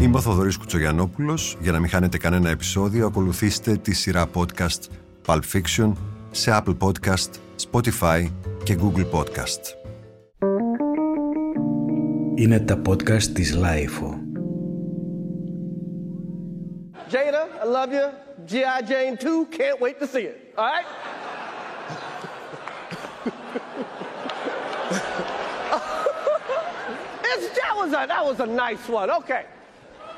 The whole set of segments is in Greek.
Είμαι ο Θοδωρής Κουτσογιαννόπουλος. Για να μην χάνετε κανένα επεισόδιο, ακολουθήστε τη σειρά podcast Pulp Fiction σε Apple Podcast, Spotify και Google Podcast. Είναι τα podcast της Lifeo. Jada, I love you. G.I. Jane 2, can't wait to see it. All right? it's, that, was a, that was a nice one. Okay.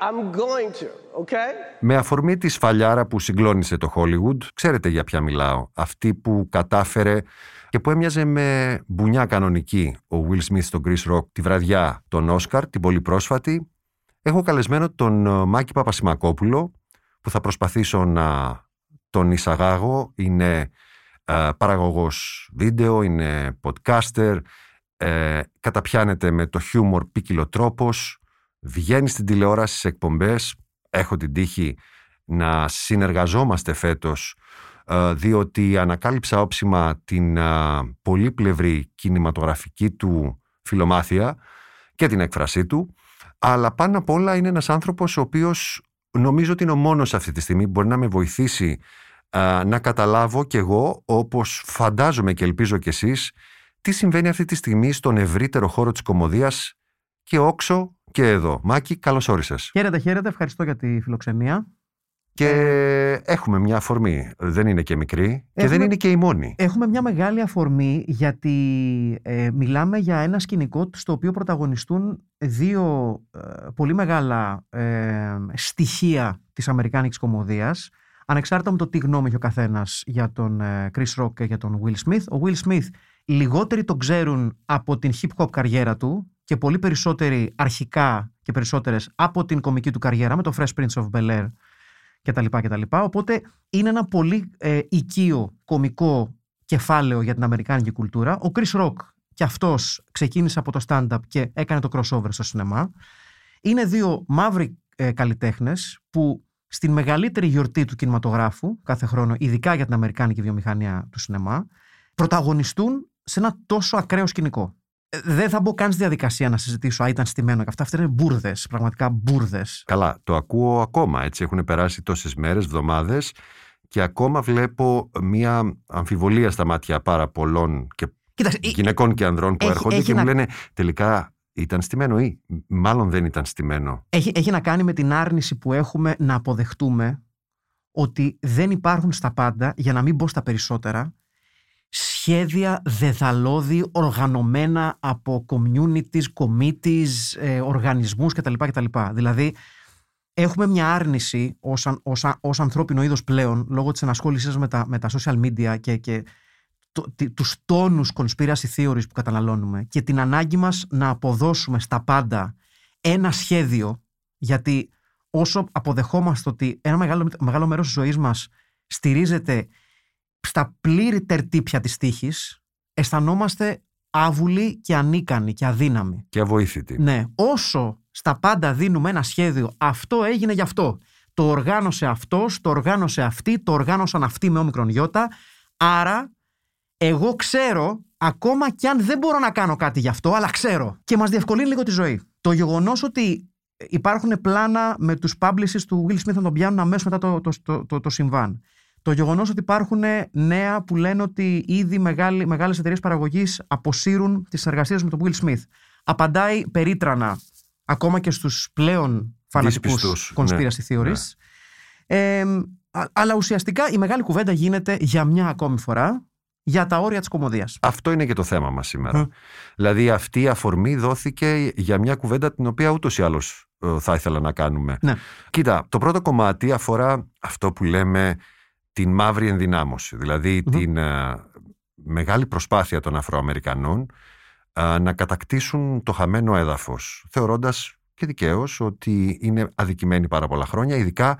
I'm going to, okay? Με αφορμή τη σφαλιάρα που συγκλώνησε το Hollywood, ξέρετε για ποια μιλάω. Αυτή που κατάφερε και που έμοιαζε με μπουνιά κανονική ο Will Smith στον Chris Rock τη βραδιά των Όσκαρ, την πολύ πρόσφατη. Έχω καλεσμένο τον ε, Μάκη Παπασημακόπουλο που θα προσπαθήσω να τον εισαγάγω. Είναι ε, παραγωγός βίντεο, είναι podcaster, ε, καταπιάνεται με το χιούμορ ποικιλο τρόπος, βγαίνει στην τηλεόραση σε εκπομπές. Έχω την τύχη να συνεργαζόμαστε φέτος ε, διότι ανακάλυψα όψιμα την ε, πολύπλευρη κινηματογραφική του φιλομάθεια και την έκφρασή του αλλά πάνω απ' όλα είναι ένας άνθρωπος ο οποίος νομίζω ότι είναι ο μόνος αυτή τη στιγμή που μπορεί να με βοηθήσει ε, να καταλάβω κι εγώ όπως φαντάζομαι και ελπίζω κι εσείς τι συμβαίνει αυτή τη στιγμή στον ευρύτερο χώρο της κομμωδίας και όξο και εδώ. Μάκη, καλώς όρισες. Χαίρετε, χαίρετε. Ευχαριστώ για τη φιλοξενία. Και έχουμε μια αφορμή. Δεν είναι και μικρή και Έχουμε- δεν είναι και η μόνη. Έχουμε μια μεγάλη αφορμή γιατί ε, μιλάμε για ένα σκηνικό στο οποίο πρωταγωνιστούν δύο ε, πολύ μεγάλα ε, στοιχεία της Αμερικάνικης κομμωδίας ανεξάρτητα με το τι γνώμη έχει ο καθένας για τον ε, Chris Rock και για τον Will Smith. Ο Will Smith λιγότεροι τον ξέρουν από την hip hop καριέρα του και πολύ περισσότεροι αρχικά και περισσότερες από την κομική του καριέρα με το Fresh Prince of Bel-Air κτλ. κτλ. Οπότε είναι ένα πολύ ε, οικείο κομικό κεφάλαιο για την Αμερικάνικη κουλτούρα. Ο Chris Rock και αυτός ξεκίνησε από το stand-up και έκανε το crossover στο σινεμά. Είναι δύο μαύροι ε, καλλιτέχνες που στην μεγαλύτερη γιορτή του κινηματογράφου κάθε χρόνο, ειδικά για την Αμερικάνικη βιομηχανία του σινεμά, πρωταγωνιστούν σε ένα τόσο ακραίο σκηνικό. Ε, Δεν θα μπω καν στη διαδικασία να συζητήσω αν ήταν στημένο και αυτά. Αυτά είναι μπουρδες, πραγματικά μπουρδες. Καλά, το ακούω ακόμα. Έτσι έχουν περάσει τόσες μέρες, εβδομάδες και ακόμα βλέπω μια αμφιβολία στα μάτια πάρα πολλών και Κοίταξε, ε, γυναικών και ανδρών που έχει- έρχονται έχει και μου να- λένε τελικά ήταν στημένο ή μάλλον δεν ήταν στημένο. Έχει, έχει να κάνει με την άρνηση που έχουμε να αποδεχτούμε ότι δεν υπάρχουν στα πάντα, για να μην μπω στα περισσότερα, σχέδια δεδαλώδη οργανωμένα από communities, committees, ε, οργανισμούς κτλ. κτλ. Δηλαδή, έχουμε μια άρνηση ως, αν- ως, α- ως ανθρώπινο είδος πλέον, λόγω της ενασχόλησης με τα, με τα social media και, και το, τι- τους τόνους conspiracy theories που καταναλώνουμε και την ανάγκη μας να αποδώσουμε στα πάντα ένα σχέδιο, γιατί όσο αποδεχόμαστε ότι ένα μεγάλο, μεγάλο μέρος της ζωής μας στηρίζεται στα πλήρη τερτύπια της τύχης, αισθανόμαστε άβουλοι και ανίκανοι και αδύναμοι. Και αβοήθητη. Ναι, όσο στα πάντα δίνουμε ένα σχέδιο, αυτό έγινε γι' αυτό. Το οργάνωσε αυτός, το οργάνωσε αυτή, το οργάνωσαν αυτοί με όμικρον γιώτα. Άρα, εγώ ξέρω, ακόμα κι αν δεν μπορώ να κάνω κάτι γι' αυτό, αλλά ξέρω. Και μας διευκολύνει λίγο τη ζωή. Το γεγονός ότι υπάρχουν πλάνα με τους publicists του Will Smith να τον πιάνουν αμέσως μετά το, το, το, το, το συμβάν. Το γεγονός ότι υπάρχουν νέα που λένε ότι ήδη μεγάλοι, μεγάλες εταιρείες παραγωγής αποσύρουν τις εργασίες με τον Will Smith. Απαντάει περίτρανα ακόμα και στους πλέον φανατικούς Δύσπιστους, conspiracy ναι, theories. Ε, α- αλλά ουσιαστικά η μεγάλη κουβέντα γίνεται για μια ακόμη φορά για τα όρια της κομμωδίας. Αυτό είναι και το θέμα μας σήμερα. Μμ. Δηλαδή αυτή η αφορμή δόθηκε για μια κουβέντα την οποία ούτως ή άλλως ε, θα ήθελα να κάνουμε. Ναι. Κοίτα, το πρώτο κομμάτι αφορά αυτό που λέμε την μαύρη ενδυνάμωση. Δηλαδή Μμμ. την ε, μεγάλη προσπάθεια των Αφροαμερικανών ε, να κατακτήσουν το χαμένο έδαφος, θεωρώντας και δικαίως ότι είναι αδικημένοι πάρα πολλά χρόνια, ειδικά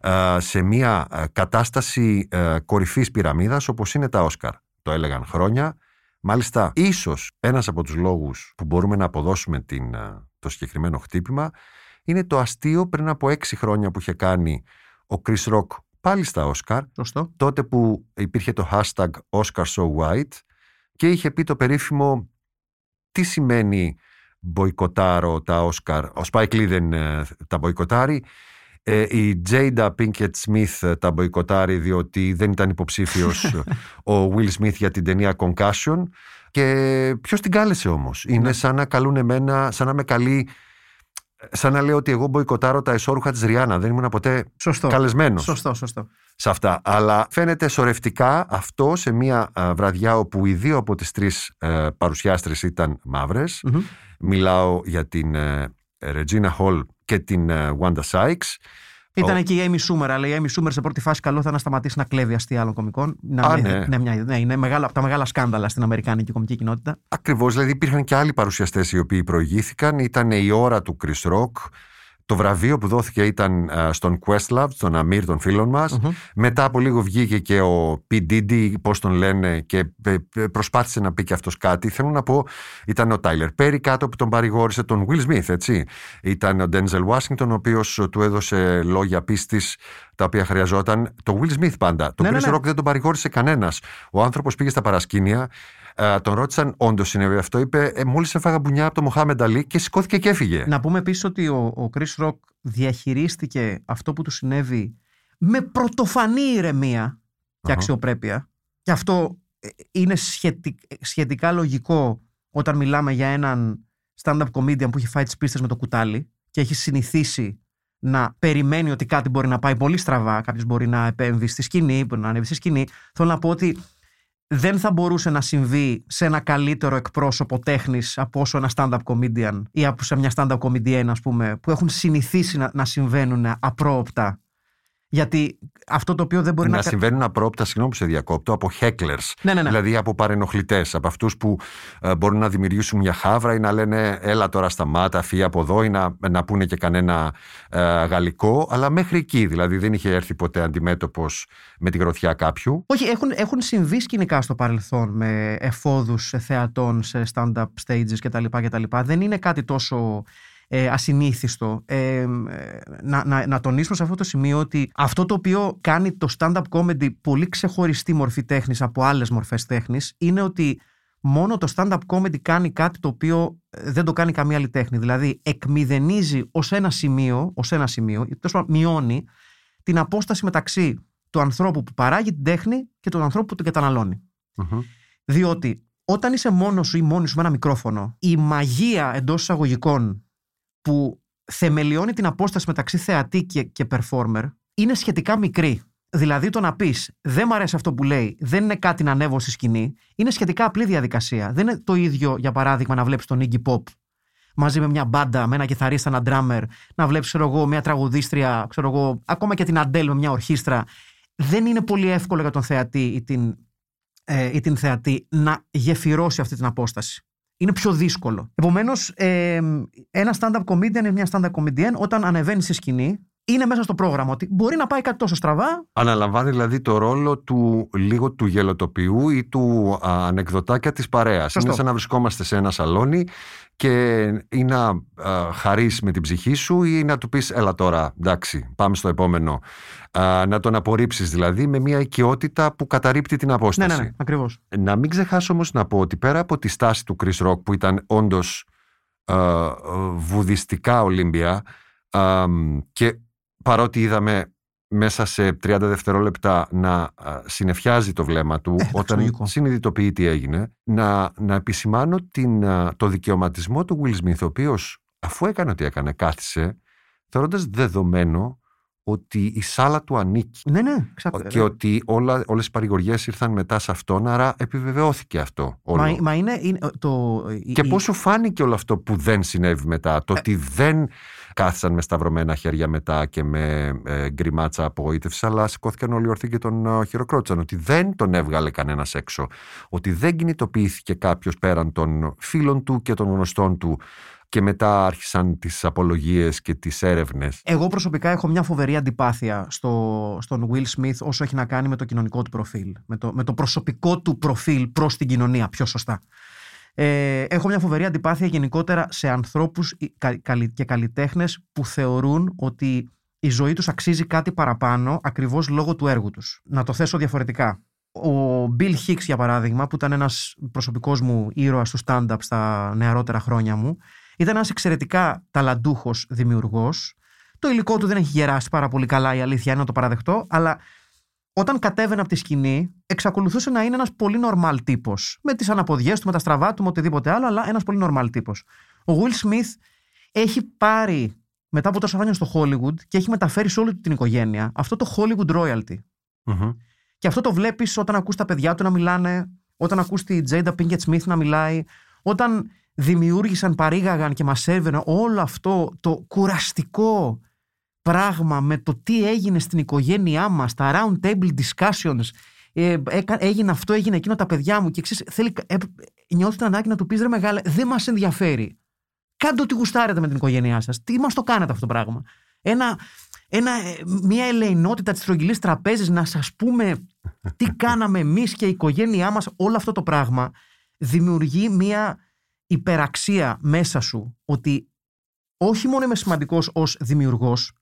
ε, σε μια ε, κατάσταση ε, κορυφής πυραμίδας όπως είναι τα Όσκαρ. Το έλεγαν χρόνια. Μάλιστα, ίσως ένας από τους λόγους που μπορούμε να αποδώσουμε την, ε, το συγκεκριμένο χτύπημα είναι το αστείο πριν από έξι χρόνια που είχε κάνει ο Chris Rock πάλι στα Όσκαρ, Σωστό. τότε που υπήρχε το hashtag Oscar So White και είχε πει το περίφημο τι σημαίνει μποϊκοτάρω τα Όσκαρ; Ο Spike Lee δεν ε, τα μποϊκοτάρει. Ε, η Jada Pinkett Smith ε, τα μποϊκοτάρει διότι δεν ήταν υποψήφιος ο Will Smith για την ταινία Concussion και ποιος την κάλεσε όμως; Είναι σαν να καλούν εμένα, σαν να με καλεί σαν να λέω ότι εγώ μποϊκοτάρω τα εσώρουχα της Ριάννα. Δεν ήμουν ποτέ Σωστό. καλεσμένος Σωστό, σωστό. σε αυτά. Αλλά φαίνεται σορευτικά αυτό σε μια α, βραδιά όπου οι δύο από τις τρεις ε, παρουσιάστρες ήταν μαύρες. Μμμ. Μιλάω για την ε, Regina Hall και την ε, Wanda Sykes. Ήταν Ο- και η Amy Schumer, αλλά η Amy Schumer σε πρώτη φάση καλό θα να σταματήσει να κλέβει αστεία άλλων κομικών. Να, Α, ναι, ναι. μια, ναι, είναι μεγάλο, από τα μεγάλα σκάνδαλα στην Αμερικάνικη κομική κοινότητα. Ακριβώς, δηλαδή υπήρχαν και άλλοι παρουσιαστές οι οποίοι προηγήθηκαν. Ήταν η ώρα του Chris Rock. Το βραβείο που δόθηκε ήταν α, στον Questlove, στον Αμύρ των φίλων μας. Μμμ. Μετά από λίγο βγήκε και ο P. Diddy, πώς τον λένε, και ε, ε, προσπάθησε να πει και αυτός κάτι. Θέλω να πω, ήταν ο Tyler Perry κάτω που τον παρηγόρησε, τον Will Smith, έτσι. Ήταν ο Denzel Washington, ο οποίος ε, του έδωσε λόγια πίστης τα οποία χρειαζόταν. Το Will Smith πάντα. Το Ναι, Chris ναι, ναι. Rock δεν τον παρηγόρησε κανένας. Ο άνθρωπος πήγε στα παρασκήνια, ε, τον ρώτησαν, όντως συνέβη αυτό. Είπε, ε, μόλις έφαγα μπουνιά από το Μοχάμεντ Αλή και σηκώθηκε και έφυγε. Να πούμε επίσης ότι ο, ο Chris Rock διαχειρίστηκε αυτό που του συνέβη με πρωτοφανή ηρεμία και Αχα. αξιοπρέπεια. Και αυτό ε, είναι σχετι- σχετικά λογικό όταν μιλάμε για έναν stand-up comedian που έχει φάει τις πίστες με το κουτάλι και έχει συνηθίσει να περιμένει ότι κάτι μπορεί να πάει πολύ στραβά. Κάποιος μπορεί να επέμβει στη σκηνή, μπορεί να ανέβει στη σκηνή. Θέλω να πω ότι δεν θα μπορούσε να συμβεί σε ένα καλύτερο εκπρόσωπο τέχνης από όσο ένα stand-up comedian ή από σε μια stand-up comedian, ας πούμε, που έχουν συνηθίσει να, να συμβαίνουν απρόοπτα. Γιατί αυτό το οποίο δεν μπορεί να. να κα- συμβαίνουν απρόπτα, συγγνώμη που σε διακόπτω, από hecklers. Ναι, ναι, ναι. Δηλαδή από παρενοχλητές, από αυτούς που ε, μπορούν να δημιουργήσουν μια χάβρα ή να λένε Έλα τώρα σταμάτα, φύγει από εδώ ή να, να πούνε και κανένα ε, γαλλικό. Αλλά μέχρι εκεί, δηλαδή δεν είχε έρθει ποτέ αντιμέτωπος με τη γροθιά κάποιου. Όχι, έχουν, έχουν συμβεί σκηνικά στο παρελθόν με εφόδους θεατών σε stand-up stages κτλ. κτλ. Δεν είναι κάτι τόσο ε, ασυνήθιστο. Ε, ε, να, να, να τονίσουμε σε αυτό το σημείο ότι αυτό το οποίο κάνει το stand-up comedy πολύ ξεχωριστή μορφή τέχνης από άλλες μορφές τέχνης είναι ότι μόνο το stand-up comedy κάνει κάτι το οποίο ε, δεν το κάνει καμία άλλη τέχνη. Δηλαδή εκμηδενίζει ως ένα σημείο, ως ένα σημείο, τέλος πάντων, μειώνει την απόσταση μεταξύ του ανθρώπου που παράγει την τέχνη και του ανθρώπου που την καταναλώνει. Διότι όταν είσαι μόνος σου ή μόνη σου με ένα μικρόφωνο, η μαγεία εντός εισαγωγικών που θεμελιώνει την απόσταση μεταξύ θεατή και, και performer είναι σχετικά μικρή. Δηλαδή το να πεις δεν μ' αρέσει αυτό που λέει, δεν είναι κάτι να ανέβω στη σκηνή, είναι σχετικά απλή διαδικασία. Δεν είναι το ίδιο, για παράδειγμα, να βλέπεις τον Iggy Pop μαζί με μια μπάντα, με ένα κιθαρίστα, ένα ντράμερ, να βλέπεις, ξέρω εγώ, μια τραγουδίστρια, ξέρω εγώ, ακόμα και την Αντέλ με μια ορχήστρα. Δεν είναι πολύ εύκολο για τον θεατή ή την, ε, ή την θεατή να γεφυρώσει αυτή την απόσταση. Είναι πιο δύσκολο. Επομένως, ε, ένα stand-up comedian είναι μια stand-up comedian όταν ανεβαίνει στη σκηνή, είναι μέσα στο πρόγραμμα ότι μπορεί να πάει κάτι τόσο στραβά. Αναλαμβάνει δηλαδή το ρόλο του λίγο του γελοτοποιού ή του α, ανεκδοτάκια της παρέας. Σωστό. Είναι σαν να βρισκόμαστε σε ένα σαλόνι και ή να α, χαρείς με την ψυχή σου ή να του πεις έλα τώρα, εντάξει, πάμε στο επόμενο. Α, να τον απορρίψεις δηλαδή με μια οικειότητα που καταρρύπτει την Ναι, απόσταση. ναι, ναι, ακριβώς. Να μην ξεχάσω όμως να πω ότι πέρα από τη στάση του Chris Rock που ήταν όντως α, α, βουδιστικά Ολύμπια α, και παρότι είδαμε μέσα σε 30 δευτερόλεπτα να α, συνεφιάζει το βλέμμα του εντάξει, όταν λογικό. συνειδητοποιεί τι έγινε να, να επισημάνω την, α, το δικαιωματισμό του Will Smith ο οποίος αφού έκανε ό,τι έκανε κάθισε θεωρώντας δεδομένο ότι η σάλα του ανήκει Ναι, ναι, ξα... και ότι όλα, όλες οι παρηγοριές ήρθαν μετά σε αυτόν, άρα επιβεβαιώθηκε αυτό όλο. Μα, μα είναι, είναι το. και η- πώς σου φάνηκε όλο αυτό που δεν συνέβη μετά, το ότι δεν κάθισαν με σταυρωμένα χέρια μετά και με ε, γκριμάτσα απογοήτευσης, αλλά σηκώθηκαν όλοι ορθοί και τον ε, χειροκρότησαν. Ότι δεν τον έβγαλε κανένας έξω. Ότι δεν κινητοποιήθηκε κάποιος πέραν των φίλων του και των γνωστών του και μετά άρχισαν τις απολογίες και τις έρευνες. Εγώ προσωπικά έχω μια φοβερή αντιπάθεια στο, στον Will Smith όσο έχει να κάνει με το κοινωνικό του προφίλ. Με το, με το προσωπικό του προφίλ προς την κοινωνία, πιο σωστά. Ε, έχω μια φοβερή αντιπάθεια γενικότερα σε ανθρώπους και καλλιτέχνες που θεωρούν ότι η ζωή τους αξίζει κάτι παραπάνω ακριβώς λόγω του έργου τους. Να το θέσω διαφορετικά. Ο Bill Hicks, για παράδειγμα, που ήταν ένας προσωπικός μου ήρωας του stand-up στα νεαρότερα χρόνια μου, ήταν ένας εξαιρετικά ταλαντούχος δημιουργός. Το υλικό του δεν έχει γεράσει πάρα πολύ καλά, η αλήθεια είναι να το παραδεχτώ, αλλά όταν κατέβαινε από τη σκηνή, εξακολουθούσε να είναι ένας πολύ normal τύπος. Με τις αναποδιές του, με τα στραβά του, με οτιδήποτε άλλο, αλλά ένας πολύ normal τύπος. Ο Will Smith έχει πάρει μετά από τόσα χρόνια στο Hollywood και έχει μεταφέρει σε όλη την οικογένεια αυτό το Hollywood royalty. Και αυτό το βλέπεις όταν ακούς τα παιδιά του να μιλάνε, όταν ακούς τη Jada Pinkett Smith να μιλάει, όταν δημιούργησαν, παρήγαγαν και μας έβαινε όλο αυτό το κουραστικό πράγμα με το τι έγινε στην οικογένειά μας, τα round table discussions, ε, έγινε αυτό, έγινε εκείνο τα παιδιά μου και ξέρεις, θέλει, ε, νιώθει την ανάγκη να του πεις ρε μεγάλε, δεν μας ενδιαφέρει. Κάντε ό,τι γουστάρετε με την οικογένειά σας. Τι μας το κάνετε αυτό το πράγμα. Ένα, ένα, ε, μια ελεηνότητα της στρογγυλής τραπέζης να σας πούμε τι κάναμε εμείς και η οικογένειά μας όλο αυτό το πράγμα δημιουργεί μια υπεραξία μέσα σου ότι όχι μόνο είμαι σημαντικός ως δημιουργός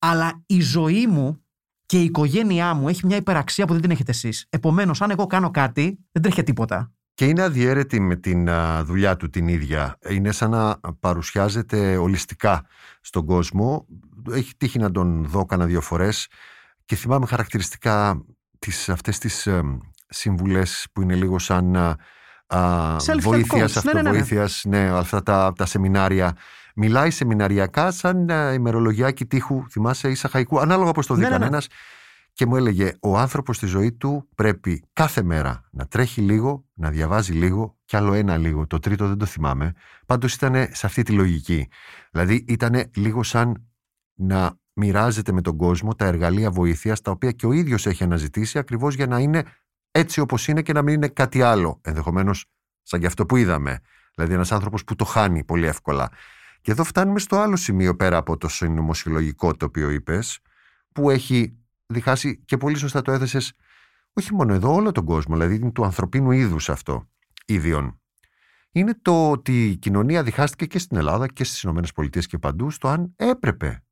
αλλά η ζωή μου και η οικογένειά μου έχει μια υπεραξία που δεν την έχετε εσείς. Επομένως, αν εγώ κάνω κάτι, δεν τρέχει τίποτα. Και είναι αδιέρετη με την δουλειά του την ίδια. Είναι σαν να παρουσιάζεται ολιστικά στον κόσμο. Έχει τύχει να τον δω κάνα δύο φορές και θυμάμαι χαρακτηριστικά τις, αυτές τις ε, συμβουλές που είναι λίγο σαν βοήθειας, αυτοβοήθειας, ναι, ναι, ναι. ναι, αυτά τα, τα σεμινάρια μιλάει σεμιναριακά σαν uh, ημερολογιάκι τείχου, θυμάσαι, ίσα χαϊκού, ανάλογα πώς το δει ναι, κανένα. Ναι, ναι. Και μου έλεγε, ο άνθρωπος στη ζωή του πρέπει κάθε μέρα να τρέχει λίγο, να διαβάζει λίγο και άλλο ένα λίγο. Το τρίτο δεν το θυμάμαι. Πάντως ήταν σε αυτή τη λογική. Δηλαδή ήταν λίγο σαν να μοιράζεται με τον κόσμο τα εργαλεία βοήθειας τα οποία και ο ίδιος έχει αναζητήσει ακριβώς για να είναι έτσι όπως είναι και να μην είναι κάτι άλλο. Ενδεχομένως σαν και αυτό που είδαμε. Δηλαδή ένας άνθρωπος που το χάνει πολύ εύκολα. Και εδώ φτάνουμε στο άλλο σημείο πέρα από το συνωμοσιολογικό το οποίο είπες, που έχει διχάσει και πολύ σωστά το έθεσες όχι μόνο εδώ, όλο τον κόσμο, δηλαδή είναι του ανθρωπίνου είδους αυτό, ίδιον. Είναι το ότι η κοινωνία διχάστηκε και στην Ελλάδα και στις ΗΠΑ και παντού στο αν έπρεπε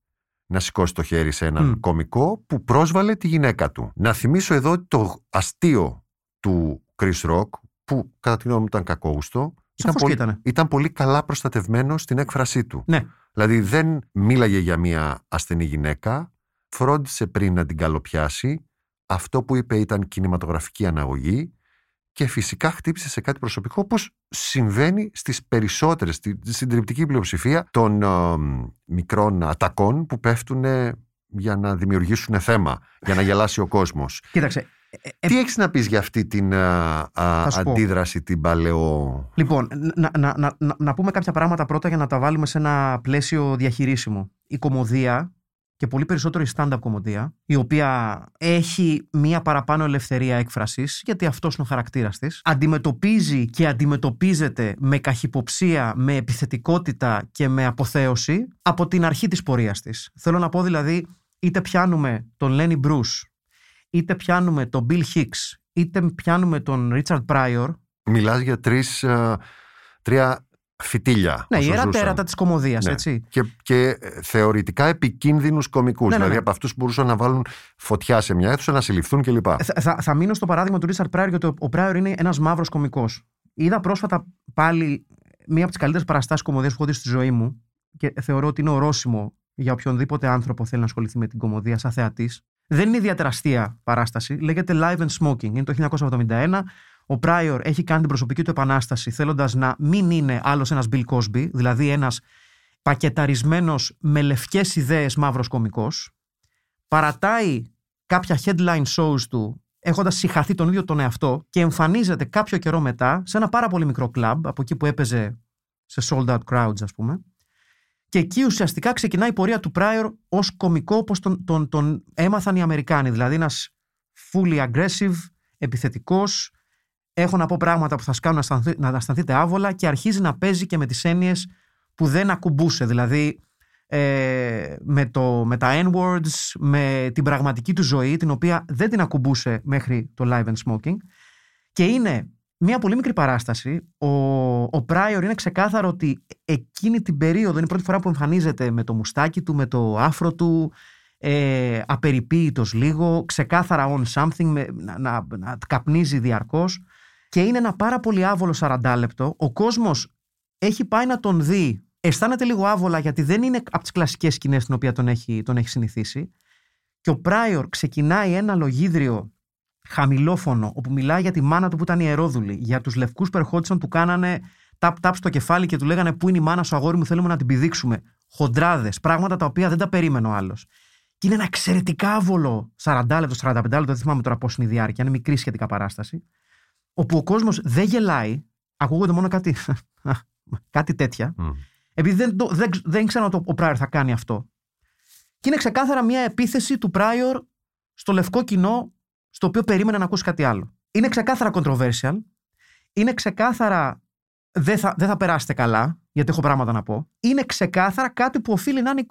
να σηκώσει το χέρι σε έναν κομικό που πρόσβαλε τη γυναίκα του. Να θυμίσω εδώ το αστείο του Chris Rock, που κατά τη γνώμη μου ήταν κακόγουστο, ήταν πολύ, ήταν. ήταν πολύ καλά προστατευμένο στην έκφρασή του. Ναι. Δηλαδή δεν μίλαγε για μια ασθενή γυναίκα, φρόντισε πριν να την καλοπιάσει, αυτό που είπε ήταν κινηματογραφική αναγωγή και φυσικά χτύπησε σε κάτι προσωπικό όπως συμβαίνει στις περισσότερες, στην συντριπτική πλειοψηφία των ε, μικρών ατακών που πέφτουν για να δημιουργήσουν θέμα, για να γελάσει ο κόσμος. Κοίταξε, ε, ε, Τι έχεις να πεις για αυτή την α, α, αντίδραση την παλαιό... Λοιπόν, να, να, να, να, πούμε κάποια πράγματα πρώτα για να τα βάλουμε σε ένα πλαίσιο διαχειρίσιμο. Η κομμωδία και πολύ περισσότερο η stand-up κομμωδία, η οποία έχει μία παραπάνω ελευθερία έκφρασης, γιατί αυτός είναι ο χαρακτήρας της, αντιμετωπίζει και αντιμετωπίζεται με καχυποψία, με επιθετικότητα και με αποθέωση από την αρχή της πορείας της. Θέλω να πω δηλαδή, είτε πιάνουμε τον Lenny Bruce είτε πιάνουμε τον Bill Hicks, είτε πιάνουμε τον Richard Pryor. Μιλάς για τρεις, uh, τρία φυτίλια. Ναι, ιερά τέρατα της κομμωδίας, ναι. έτσι. Και, και ε, θεωρητικά επικίνδυνους κομικούς. Ναι, ναι, δηλαδή ναι. από αυτούς που μπορούσαν να βάλουν φωτιά σε μια αίθουσα, να συλληφθούν κλπ. Ε, θα, θα, θα μείνω στο παράδειγμα του Richard Pryor, γιατί ο, ο Pryor είναι ένας μαύρος κομικό. Είδα πρόσφατα πάλι μία από τις καλύτερες παραστάσεις κομμωδίας που έχω δει στη ζωή μου και θεωρώ ότι είναι ορόσημο για οποιονδήποτε άνθρωπο θέλει να ασχοληθεί με την κομμωδία σαν θεατής. Δεν είναι ιδιαίτερα αστεία παράσταση. Λέγεται Live and Smoking. Είναι το 1971. Ο Πράιορ έχει κάνει την προσωπική του επανάσταση θέλοντας να μην είναι άλλος ένας Bill Cosby, δηλαδή ένας πακεταρισμένος με λευκές ιδέες μαύρος κωμικός. Παρατάει κάποια headline shows του έχοντας συγχαθεί τον ίδιο τον εαυτό και εμφανίζεται κάποιο καιρό μετά σε ένα πάρα πολύ μικρό κλαμπ από εκεί που έπαιζε σε sold out crowds, ας πούμε. Και εκεί ουσιαστικά ξεκινάει η πορεία του Πράιορ ως κωμικό όπως τον, τον, τον έμαθαν οι Αμερικάνοι. Δηλαδή ένας fully aggressive, επιθετικός. Έχω να πω πράγματα που θα σας κάνουν να αισθανθείτε άβολα και αρχίζει να παίζει και με τις έννοιες που δεν ακουμπούσε. Δηλαδή ε, με, το, με τα N-words, με την πραγματική του ζωή, την οποία δεν την ακουμπούσε μέχρι το live and smoking. Και είναι μια πολύ μικρή παράσταση. Ο, ο Prior είναι ξεκάθαρο ότι εκείνη την περίοδο είναι η πρώτη φορά που εμφανίζεται με το μουστάκι του, με το άφρο του, ε, απεριποίητος λίγο, ξεκάθαρα on something, με, να, να, να καπνίζει διαρκώς και είναι ένα πάρα πολύ άβολο 40 λεπτό. Ο κόσμος έχει πάει να τον δει, αισθάνεται λίγο άβολα γιατί δεν είναι από τις κλασικές σκηνές την οποία τον έχει, τον έχει συνηθίσει και ο Πράιορ ξεκινάει ένα λογίδριο χαμηλόφωνο όπου μιλάει για τη μάνα του που ήταν ιερόδουλη, για τους λευκούς που ερχόντουσαν του κάνανε ταπ-ταπ στο κεφάλι και του λέγανε πού είναι η μάνα σου αγόρι μου θέλουμε να την πηδήξουμε. Χοντράδες, πράγματα τα οποία δεν τα περίμενε ο άλλος. Και είναι ένα εξαιρετικά άβολο 40 λεπτό, 45 λεπτό, δεν θυμάμαι τώρα πώς είναι η διάρκεια, είναι μικρή σχετικά παράσταση. Όπου ο κόσμος δεν γελάει, ακούγονται μόνο κάτι, κάτι τέτοια, επειδή δεν, δεν, δεν ξέρω ότι ο Πράιορ θα κάνει αυτό. Και είναι ξεκάθαρα μια επίθεση του Πράιορ στο λευκό κοινό, στο οποίο περίμενε να ακούσει κάτι άλλο. Είναι ξεκάθαρα controversial. Είναι ξεκάθαρα δεν θα, δεν θα περάσετε καλά, γιατί έχω πράγματα να πω. Είναι ξεκάθαρα κάτι που οφείλει να είναι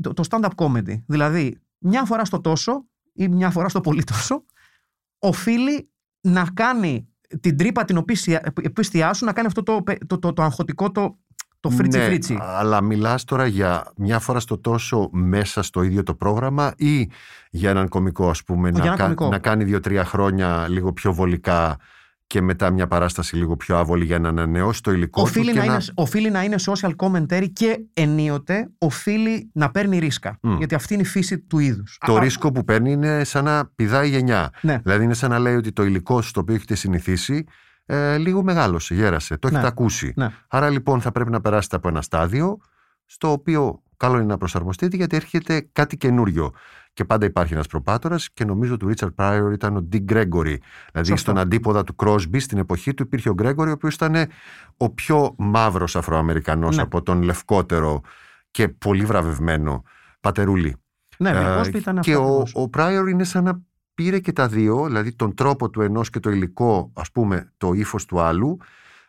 το stand-up comedy. Δηλαδή, μια φορά στο τόσο ή μια φορά στο πολύ τόσο, οφείλει να κάνει την τρύπα την οποία εστιάσουν, να κάνει αυτό το, το, το, το αγχωτικό, το, το φρίτσι ναι, φρίτσι. Αλλά μιλάς τώρα για μια φορά στο τόσο μέσα στο ίδιο το πρόγραμμα ή για έναν κομικό ας πούμε να, να κάνει δύο-τρία χρόνια λίγο πιο βολικά και μετά μια παράσταση λίγο πιο άβολη για να ανανεώσει το υλικό οφείλει του. Να, να... Είναι, οφείλει να είναι social commentary και ενίοτε οφείλει να παίρνει ρίσκα. Γιατί αυτή είναι η φύση του είδους. Το ρίσκο που παίρνει είναι σαν να πηδάει γενιά. Ναι. Δηλαδή είναι σαν να λέει ότι το υλικό στο οποίο έχετε συνηθίσει ε, λίγο μεγάλωσε, γέρασε, το έχετε Ναι. ακούσει. Ναι. Άρα λοιπόν θα πρέπει να περάσετε από ένα στάδιο στο οποίο καλό είναι να προσαρμοστείτε γιατί έρχεται κάτι καινούριο. Και πάντα υπάρχει ένας προπάτορας και νομίζω του Ρίτσαρντ Πράιορ ήταν ο Ντι Γκρέγκορι. Δηλαδή Σωστό. στον αντίποδα του Κρόσμπι στην εποχή του υπήρχε ο Γκρέγκορι, ο οποίος ήταν ο πιο μαύρος Αφροαμερικανός Ναι. από τον λευκότερο και πολύ βραβευμένο πατερούλη. Ναι, ναι, Ε, ο Cosby ήταν και αυτό. ο, ακριβώς. ο Πράιορ είναι σαν να πήρε και τα δύο, δηλαδή τον τρόπο του ενός και το υλικό, ας πούμε, το ύφος του άλλου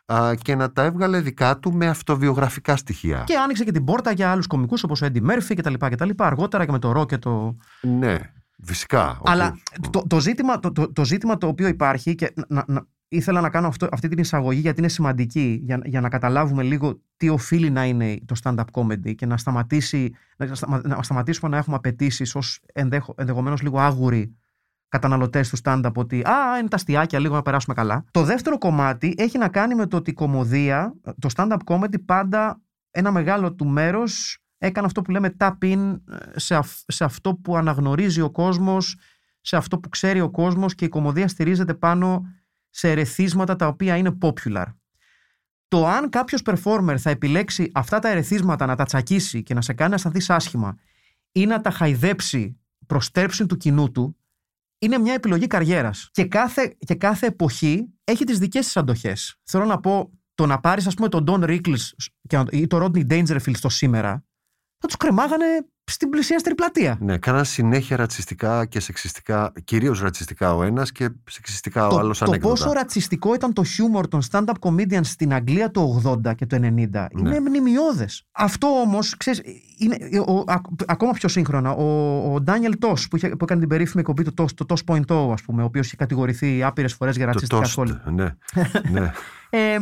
α, και να τα έβγαλε δικά του με αυτοβιογραφικά στοιχεία. Και άνοιξε και την πόρτα για άλλους κομικούς όπως ο Έντι Μέρφυ κτλ. Αργότερα και με το Ρο και το. Ναι, φυσικά. ο Αλλά οποίος- το, το, ζήτημα, το, το, το ζήτημα το οποίο υπάρχει και να, να, ήθελα να κάνω αυτό, αυτή την εισαγωγή γιατί είναι σημαντική για, για να καταλάβουμε λίγο τι οφείλει να είναι το stand-up comedy και να, σταματήσει, να, σταμα- να σταματήσουμε να έχουμε απαιτήσεις ως ενδεχο, ενδεχομένως λίγο άγουροι καταναλωτές του stand-up ότι Α, είναι τα αστιάκια, λίγο να περάσουμε καλά. Το δεύτερο κομμάτι έχει να κάνει με το ότι η κομμωδία, το stand-up comedy πάντα ένα μεγάλο του μέρος έκανε αυτό που λέμε tap in ε, σε, αυ- σε αυτό που αναγνωρίζει ο κόσμος, σε αυτό που ξέρει ο κόσμος και η κομμωδία στηρίζεται πάνω σε ερεθίσματα τα οποία είναι popular. Το αν κάποιος performer θα επιλέξει αυτά τα ερεθίσματα να τα τσακίσει και να σε κάνει να σταθείς άσχημα ή να τα χαϊδέψει προς τέρψη του κοινού του, είναι μια επιλογή καριέρας. Και κάθε, και κάθε εποχή έχει τις δικές της αντοχές. Θέλω να πω, το να πάρεις ας πούμε τον Don Rickles και να- ή τον Rodney Dangerfield στο σήμερα, θα τους κρεμάγανε στην πλησιέστερη πλατεία. Ναι, κάναν συνέχεια ρατσιστικά και σεξιστικά, κυρίως ρατσιστικά ο ένας και σεξιστικά ο το, άλλος το ανέκδοτα. πόσο ρατσιστικό ήταν το χιούμορ των stand-up comedians στην Αγγλία το 80 και το 90 είναι Ναι. μνημειώδες. Αυτό όμως, ξέρεις, είναι, ο, ακ- ακόμα πιο σύγχρονα, ο, ο Daniel Tosh που, είχε, που έκανε την περίφημη κομπή του Tosh, το Tosh.0 ας πούμε, ο οποίος είχε κατηγορηθεί άπειρες φορές για Το ρατσιστικά toast, σχόλια. ναι. ναι. Ε,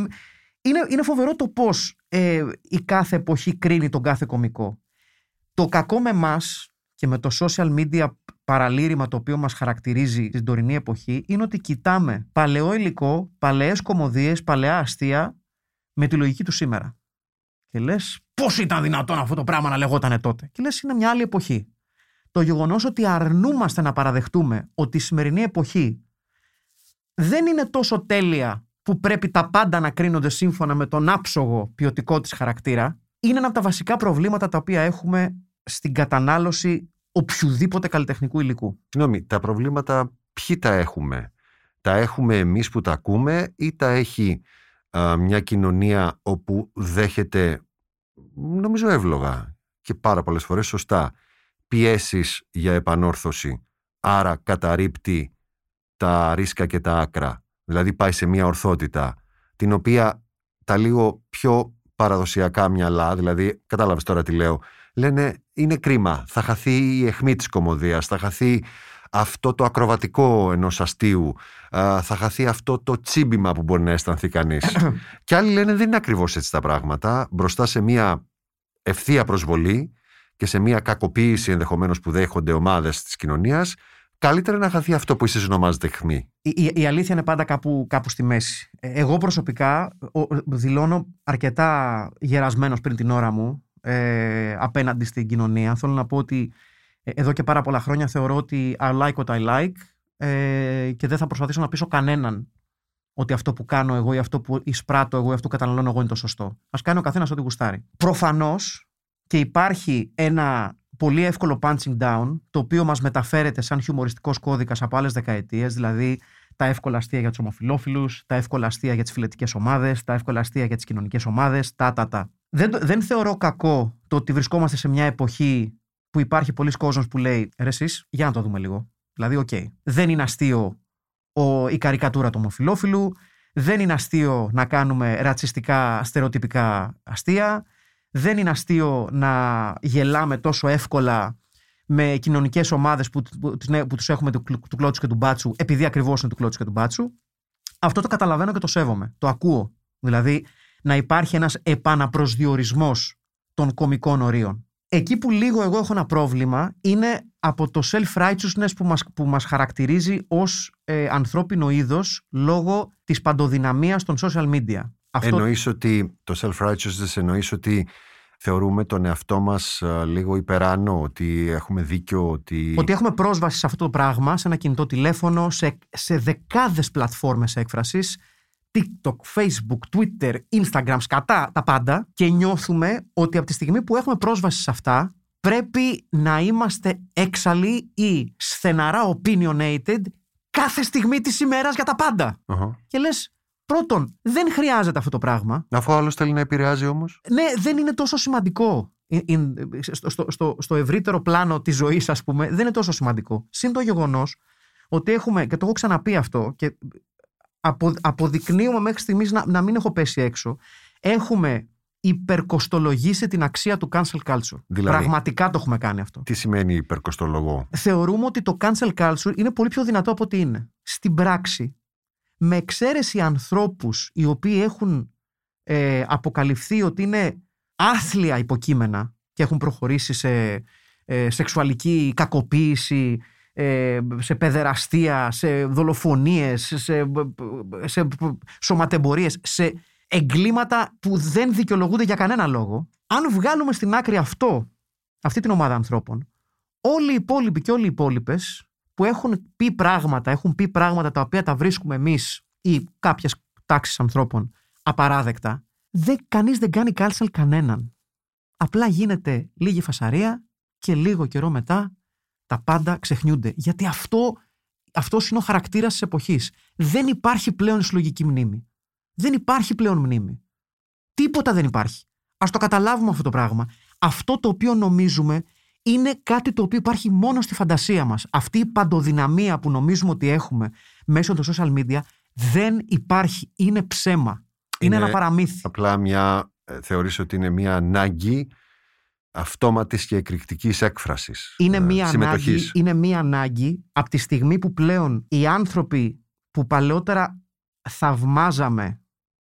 είναι, είναι φοβερό το πώς ε, η κάθε εποχή κρίνει τον κάθε κομικό. Το κακό με εμάς και με το social media παραλήρημα το οποίο μας χαρακτηρίζει στην τωρινή εποχή είναι ότι κοιτάμε παλαιό υλικό, παλαιές κομμωδίες, παλαιά αστεία με τη λογική του σήμερα. Και λες πώς ήταν δυνατόν αυτό το πράγμα να λεγότανε τότε; Και λες είναι μια άλλη εποχή. Το γεγονός ότι αρνούμαστε να παραδεχτούμε ότι η σημερινή εποχή δεν είναι τόσο τέλεια που πρέπει τα πάντα να κρίνονται σύμφωνα με τον άψογο ποιοτικό της χαρακτήρα, είναι ένα από τα βασικά προβλήματα τα οποία έχουμε στην κατανάλωση οποιοδήποτε καλλιτεχνικού υλικού. Συγγνώμη, τα προβλήματα ποιοι τα έχουμε; Τα έχουμε εμείς που τα ακούμε ή τα έχει α, μια κοινωνία όπου δέχεται, νομίζω εύλογα και πάρα πολλές φορές σωστά, πιέσεις για επανόρθωση. Άρα καταρρύπτει τα ρίσκα και τα άκρα. Δηλαδή πάει σε μια ορθότητα, την οποία τα λίγο πιο παραδοσιακά μυαλά, δηλαδή κατάλαβες τώρα τι λέω, λένε είναι κρίμα, θα χαθεί η αιχμή της κομμωδίας, θα χαθεί αυτό το ακροβατικό ενός αστείου, α, θα χαθεί αυτό το τσίμπημα που μπορεί να αισθανθεί κανείς. και άλλοι λένε δεν είναι ακριβώς έτσι τα πράγματα, μπροστά σε μια ευθεία προσβολή και σε μια κακοποίηση ενδεχομένως που δέχονται ομάδες της κοινωνίας, καλύτερα να χαθεί αυτό που εσείς ονομάζετε αιχμή. Η, η, η αλήθεια είναι πάντα κάπου, κάπου στη μέση. Ε, Εγώ προσωπικά ο- δηλώνω αρκετά γερασμένος πριν την ώρα μου ε, απέναντι στην κοινωνία. Θέλω να πω ότι ε, εδώ και πάρα πολλά χρόνια θεωρώ ότι I like what I like ε, και δεν θα προσπαθήσω να πείσω κανέναν ότι αυτό που κάνω εγώ ή αυτό που εισπράττω εγώ ή αυτό που καταναλώνω εγώ είναι το σωστό. Α κάνει ο καθένας ό,τι γουστάρει. Προφανώς και υπάρχει ένα πολύ εύκολο punching down, το οποίο μας μεταφέρεται σαν χιουμοριστικός κώδικας από άλλες δεκαετίες, δηλαδή τα εύκολα αστεία για τους ομοφυλόφιλους, τα εύκολα αστεία για τις φιλετικές ομάδες, τα εύκολα αστεία για τις κοινωνικές ομάδες, τα, τα, τα. Δεν, το- δεν θεωρώ κακό το ότι βρισκόμαστε σε μια εποχή που υπάρχει πολλοί κόσμος που λέει ρε εσείς, για να το δούμε λίγο. Δηλαδή, οκ, δεν είναι αστείο ο, η καρικατούρα του ομοφυλόφιλου, δεν είναι αστείο να κάνουμε ρατσιστικά, στερεοτυπικά αστεία, δεν είναι αστείο να γελάμε τόσο εύκολα με κοινωνικές ομάδες που, που, τους- ναι, που τους έχουμε του, κλου- του κλώτσου και του μπάτσου, επειδή ακριβώς είναι του κλώτσου και του μπάτσου. Αυτό το καταλαβαίνω και το σέβομαι. Το ακούω. Δηλαδή, να υπάρχει ένας επαναπροσδιορισμός των κομικών ορίων. Εκεί που λίγο εγώ έχω ένα πρόβλημα είναι από το self-righteousness που μας, που μας χαρακτηρίζει ως ε, ανθρώπινο είδος λόγω της παντοδυναμίας των social media. Αυτό Εννοείς ότι το self-righteousness εννοείς ότι θεωρούμε τον εαυτό μας α, λίγο υπεράνω, ότι έχουμε δίκιο, ότι... Ότι έχουμε πρόσβαση σε αυτό το πράγμα, σε ένα κινητό τηλέφωνο, σε, σε δεκάδες πλατφόρμες έκφρασης, TikTok, Facebook, Twitter, Instagram, σκατά, τα πάντα και νιώθουμε ότι από τη στιγμή που έχουμε πρόσβαση σε αυτά πρέπει να είμαστε έξαλλοι ή στεναρά opinionated κάθε στιγμή της ημέρας για τα πάντα. Αχα. Και λες, πρώτον, δεν χρειάζεται αυτό το πράγμα. Αφού ο άλλος θέλει να επηρεάζει όμως. Ναι, δεν είναι τόσο σημαντικό. In- in- στο, στο, στο, στο ευρύτερο πλάνο της ζωής, ας πούμε, δεν είναι τόσο σημαντικό. Συν το γεγονός ότι έχουμε, και το έχω ξαναπεί αυτό, και απο, αποδεικνύουμε μέχρι στιγμής να, να μην έχω πέσει έξω, έχουμε υπερκοστολογήσει την αξία του cancel culture. Δηλαδή; Πραγματικά το έχουμε κάνει αυτό. Τι σημαίνει υπερκοστολογό. Θεωρούμε ότι το cancel culture είναι πολύ πιο δυνατό από ό,τι είναι. Στην πράξη, με εξαίρεση ανθρώπους οι οποίοι έχουν ε, αποκαλυφθεί ότι είναι άθλια υποκείμενα και έχουν προχωρήσει σε ε, σεξουαλική κακοποίηση, ε, σε παιδεραστία, σε δολοφονίες, σε, σε σωματεμπορίες, σε εγκλήματα που δεν δικαιολογούνται για κανένα λόγο. Αν βγάλουμε στην άκρη αυτό, αυτή την ομάδα ανθρώπων, όλοι οι υπόλοιποι και όλοι οι υπόλοιπες που έχουν πει πράγματα, έχουν πει πράγματα τα οποία τα βρίσκουμε εμείς ή κάποιες τάξεις ανθρώπων απαράδεκτα, δεν, κανείς δεν κάνει κάλσελ κανέναν. Απλά γίνεται λίγη φασαρία και λίγο καιρό μετά τα πάντα ξεχνιούνται. Γιατί αυτό αυτός είναι ο χαρακτήρας της εποχής. Δεν υπάρχει πλέον συλλογική μνήμη. Δεν υπάρχει πλέον μνήμη. Τίποτα δεν υπάρχει. Ας το καταλάβουμε αυτό το πράγμα. Αυτό το οποίο νομίζουμε είναι κάτι το οποίο υπάρχει μόνο στη φαντασία μας. Αυτή η παντοδυναμία που νομίζουμε ότι έχουμε μέσω των social media δεν υπάρχει. Είναι ψέμα. Είναι, Είναι ένα παραμύθι. Απλά μια, ε, θεωρείς ότι είναι μια ανάγκη αυτόματης και εκρηκτικής έκφρασης. Είναι ε, μία, ανάγκη, συμμετοχής. είναι μία ανάγκη από τη στιγμή που πλέον οι άνθρωποι που παλαιότερα θαυμάζαμε,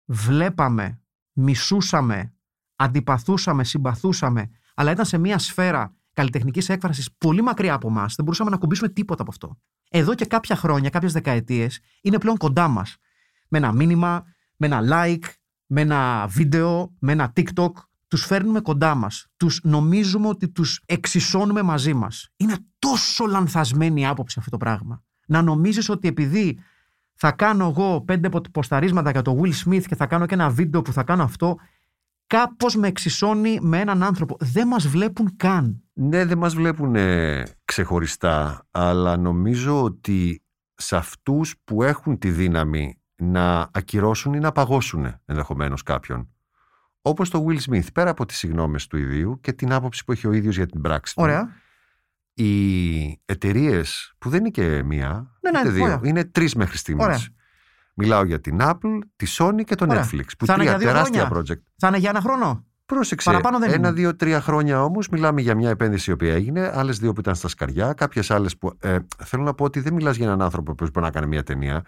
βλέπαμε, μισούσαμε, αντιπαθούσαμε, συμπαθούσαμε, αλλά ήταν σε μία σφαίρα καλλιτεχνικής έκφρασης πολύ μακριά από εμάς, δεν μπορούσαμε να κουμπίσουμε τίποτα από αυτό. Εδώ και κάποια χρόνια, κάποιες δεκαετίες, είναι πλέον κοντά μας. Με ένα μήνυμα, με ένα like, με ένα βίντεο, με ένα TikTok, τους φέρνουμε κοντά μας. Τους νομίζουμε ότι τους εξισώνουμε μαζί μας. Είναι τόσο λανθασμένη η άποψη αυτό το πράγμα. Να νομίζεις ότι επειδή θα κάνω εγώ πέντε πο- ποσταρίσματα για το Will Smith και θα κάνω και ένα βίντεο που θα κάνω αυτό, κάπως με εξισώνει με έναν άνθρωπο. Δεν μας βλέπουν καν. Ναι, δεν μας βλέπουν ε, ξεχωριστά, αλλά νομίζω ότι σε αυτούς που έχουν τη δύναμη να ακυρώσουν ή να παγώσουν ενδεχομένως κάποιον. Όπως το Will Smith, πέρα από τις συγνώμες του ιδίου και την άποψη που έχει ο ίδιος για την πράξη του. Ωραία. Οι εταιρείες που δεν είναι και μία, Ναι, ναι, ούτε δύο, ωραία. είναι τρεις μέχρι στιγμής. Ωραία. Μιλάω για την Apple, τη Sony και το Ωραία. Netflix. Που Θα είναι τρία για δύο τεράστια χρόνια. project. Θα είναι για ένα χρόνο; Πρόσεξε. Παραπάνω δεν ένα, είναι. δύο, τρία χρόνια όμως μιλάμε για μια επένδυση η οποία έγινε. Άλλες δύο που ήταν στα σκαριά. Κάποιες άλλες που. Ε, θέλω να πω ότι δεν μιλάς για έναν άνθρωπο που μπορεί να κάνει μια ταινία.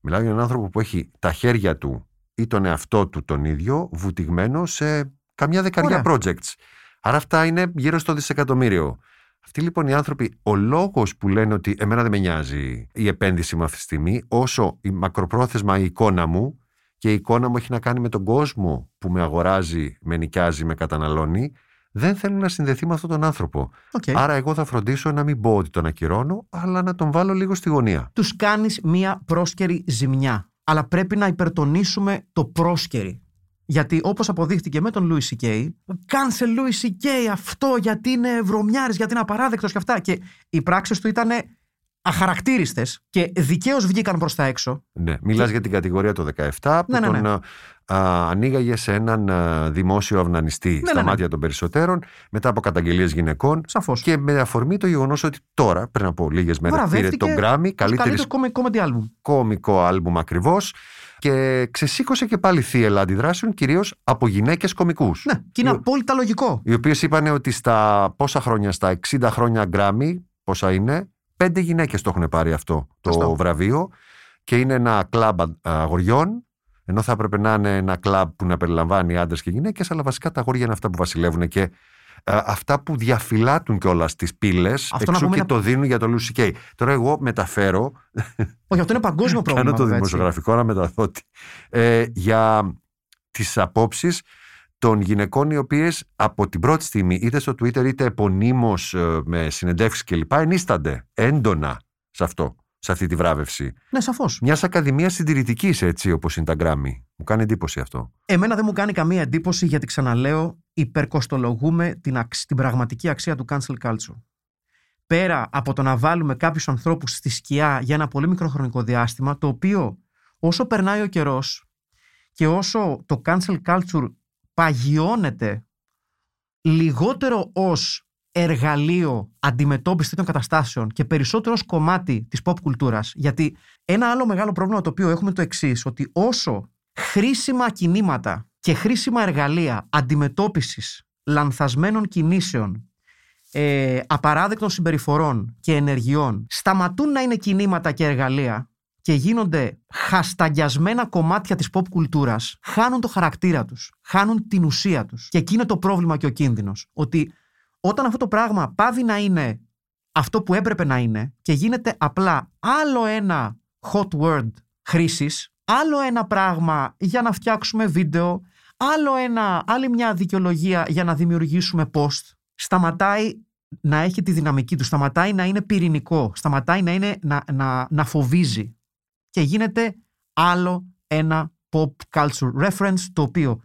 Μιλάω για έναν άνθρωπο που έχει τα χέρια του ή τον εαυτό του τον ίδιο βουτυγμένο σε καμιά δεκαριά Ωραία. projects. Άρα αυτά είναι γύρω στο δισεκατομμύριο. Αυτοί λοιπόν οι άνθρωποι, ο λόγος που λένε ότι εμένα δεν με νοιάζει η επένδυση μου αυτή τη στιγμή, όσο η μακροπρόθεσμα η εικόνα μου και η εικόνα μου έχει να κάνει με τον κόσμο που με αγοράζει, με νοικιάζει, με καταναλώνει, δεν θέλουν να συνδεθεί με αυτόν τον άνθρωπο. Οκ. Άρα εγώ θα φροντίσω να μην πω ότι τον ακυρώνω, αλλά να τον βάλω λίγο στη γωνία. Τους κάνεις μία πρόσκαιρη ζημιά. Αλλά πρέπει να υπερτονίσουμε το πρόσκαιρη. Γιατί όπως αποδείχτηκε με τον Louis C.K. Cancel Louis C.K. αυτό γιατί είναι βρωμιάρης, γιατί είναι απαράδεκτος και αυτά. Και οι πράξεις του ήταν αχαρακτήριστες και δικαίως βγήκαν προς τα έξω. Ναι, μιλάς για την κατηγορία το 17 που Ναι, ναι, τον ναι. α, α, ανοίγαγε σε έναν α, δημόσιο αυνανιστή στα ναι, ναι. μάτια των περισσότερων μετά από καταγγελίες γυναικών Σαφώς. και με αφορμή το γεγονός ότι τώρα, πριν από λίγες μέρες, πήρε Βραβεύτηκε τον Grammy, ως καλύτερης καλύτερο comedy- comedy album. κόμικο άλμπουμ ακριβώς και ξεσήκωσε και πάλι θύελα αντιδράσεων κυρίως από γυναίκες κομικούς. Ναι, και είναι Οι- απόλυτα λογικό. Οι οποίες είπαν ότι στα πόσα χρόνια, στα 60 χρόνια Grammy, πόσα είναι, πέντε γυναίκες το έχουν πάρει αυτό το Σωστό. βραβείο και είναι ένα κλαμπ α- αγοριών. Ενώ θα έπρεπε να είναι ένα κλαμπ που να περιλαμβάνει άντρες και γυναίκες, αλλά βασικά τα αγόρια είναι αυτά που βασιλεύουν και α, αυτά που διαφυλάτουν κιόλας τις πύλες, να εξού πούμε και είναι- το δίνουν για το Lucy Kay. Τώρα εγώ μεταφέρω, Όχι, αυτό είναι παγκόσμιο πρόβλημα. κάνω το βέβαια, έτσι. δημοσιογραφικό να μεταδώ ότι, ε, για τις απόψεις των γυναικών οι οποίες από την πρώτη στιγμή είτε στο Twitter είτε επωνύμως ε, με συνεντεύξεις κλπ ενίστανται έντονα σε αυτό, σε αυτή τη βράβευση. Ναι, σαφώς. Μιας ακαδημίας συντηρητικής έτσι όπως είναι τα Grammy. Μου κάνει εντύπωση αυτό. Εμένα δεν μου κάνει καμία εντύπωση γιατί ξαναλέω υπερκοστολογούμε την, αξ- την πραγματική αξία του cancel culture. Πέρα από το να βάλουμε κάποιους ανθρώπους στη σκιά για ένα πολύ μικρό χρονικό διάστημα, το οποίο όσο περνάει ο καιρός και όσο το cancel culture παγιώνεται λιγότερο ως εργαλείο αντιμετώπισης τέτοιων καταστάσεων και περισσότερο ως κομμάτι της pop κουλτούρας. Γιατί ένα άλλο μεγάλο πρόβλημα το οποίο έχουμε είναι το εξής, ότι όσο χρήσιμα κινήματα και χρήσιμα εργαλεία αντιμετώπισης λανθασμένων κινήσεων, ε, απαράδεκτων συμπεριφορών και ενεργειών σταματούν να είναι κινήματα και εργαλεία και γίνονται χασταγιασμένα κομμάτια της pop κουλτούρας, χάνουν το χαρακτήρα τους, χάνουν την ουσία τους. Και εκεί είναι το πρόβλημα και ο κίνδυνος. Ότι όταν αυτό το πράγμα πάβει να είναι αυτό που έπρεπε να είναι και γίνεται απλά άλλο ένα hot word χρήσης, άλλο ένα πράγμα για να φτιάξουμε βίντεο, άλλο ένα, άλλη μια δικαιολογία για να δημιουργήσουμε post, σταματάει να έχει τη δυναμική του, σταματάει να είναι πυρηνικό, σταματάει να, είναι, να, να, να φοβίζει και γίνεται άλλο ένα pop culture reference το οποίο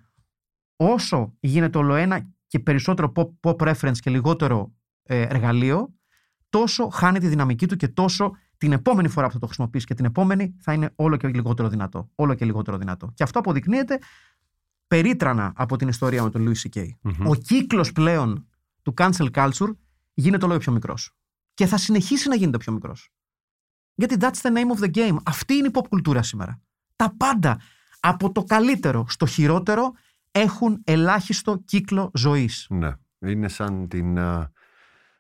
όσο γίνεται όλο ένα και περισσότερο pop, pop reference και λιγότερο ε, εργαλείο τόσο χάνει τη δυναμική του και τόσο την επόμενη φορά που θα το χρησιμοποιήσει και την επόμενη θα είναι όλο και λιγότερο δυνατό. Όλο και λιγότερο δυνατό. Και αυτό αποδεικνύεται περίτρανα από την ιστορία με τον Louis C.K. Ο κύκλος πλέον του cancel culture γίνεται όλο και πιο μικρός. Και θα συνεχίσει να γίνεται πιο μικρός. Γιατί that's the name of the game. Αυτή είναι η pop κουλτούρα σήμερα. Τα πάντα από το καλύτερο στο χειρότερο έχουν ελάχιστο κύκλο ζωής. Ναι. Είναι σαν την α,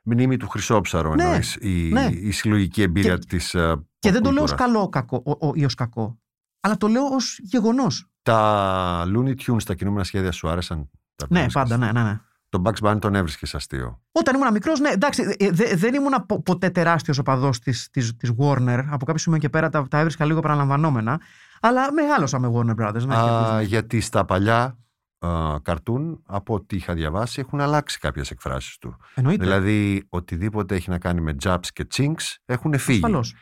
μνήμη του Χρυσόψαρου Ναι, εννοείς, η, ναι. η συλλογική εμπειρία Και- της α, Και pop δεν το λέω ως κουλτούρας. καλό κακό, ο, ο, ή ως κακό. Αλλά το λέω ως γεγονός. Τα Looney Tunes, τα κινούμενα σχέδια σου άρεσαν. Τα Ναι, βρίσκεις; πάντα, ναι, ναι, ναι. Τον Bugs Bunny τον έβρισκες αστείο. Όταν ήμουν μικρός, ναι, εντάξει, ε, δε- δεν ήμουν πο- ποτέ τεράστιος οπαδός της της, της Warner. Από κάποιο σημείο και πέρα τα, τα έβρισκα λίγο παραλαμβανόμενα. Αλλά μεγάλωσα με Warner Brothers. Ναι, Α, και- γιατί στα παλιά α, καρτούν, από ό,τι είχα διαβάσει, έχουν αλλάξει κάποιες εκφράσεις του. Εννοείται. Δηλαδή, οτιδήποτε έχει να κάνει με jabs και chinks έχουν φύγει. Ασφαλώς.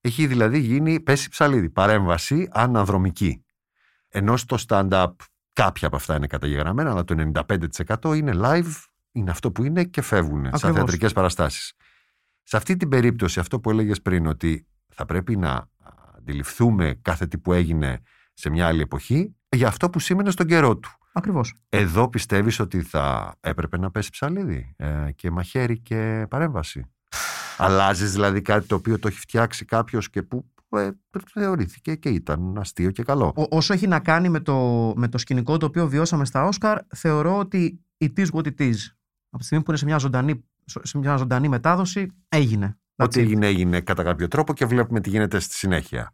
Έχει δηλαδή γίνει, πέσει ψαλίδι, παρέμβαση αναδρομική. Ενώ στο stand-up κάποια από αυτά είναι καταγεγραμμένα, αλλά το 95% είναι live, είναι αυτό που είναι και φεύγουν σε Ακριβώς. θεατρικές παραστάσεις. Σε αυτή την περίπτωση, αυτό που έλεγες πριν, ότι θα πρέπει να αντιληφθούμε κάθε τι που έγινε σε μια άλλη εποχή, για αυτό που σήμαινε στον καιρό του. Ακριβώς. Εδώ πιστεύεις ότι θα έπρεπε να πέσει ψαλίδι ε, και μαχαίρι και παρέμβαση. Αλλάζεις δηλαδή κάτι το οποίο το έχει φτιάξει κάποιος και που ε, θεωρήθηκε και ήταν αστείο και καλό. Ό- όσο έχει να κάνει με το, με το σκηνικό το οποίο βιώσαμε στα Όσκαρ, θεωρώ ότι it is what it is. Από τη στιγμή που είναι σε μια ζωντανή, σε μια ζωντανή μετάδοση, έγινε. That's Ό,τι it. έγινε, έγινε κατά κάποιο τρόπο και βλέπουμε τι γίνεται στη συνέχεια.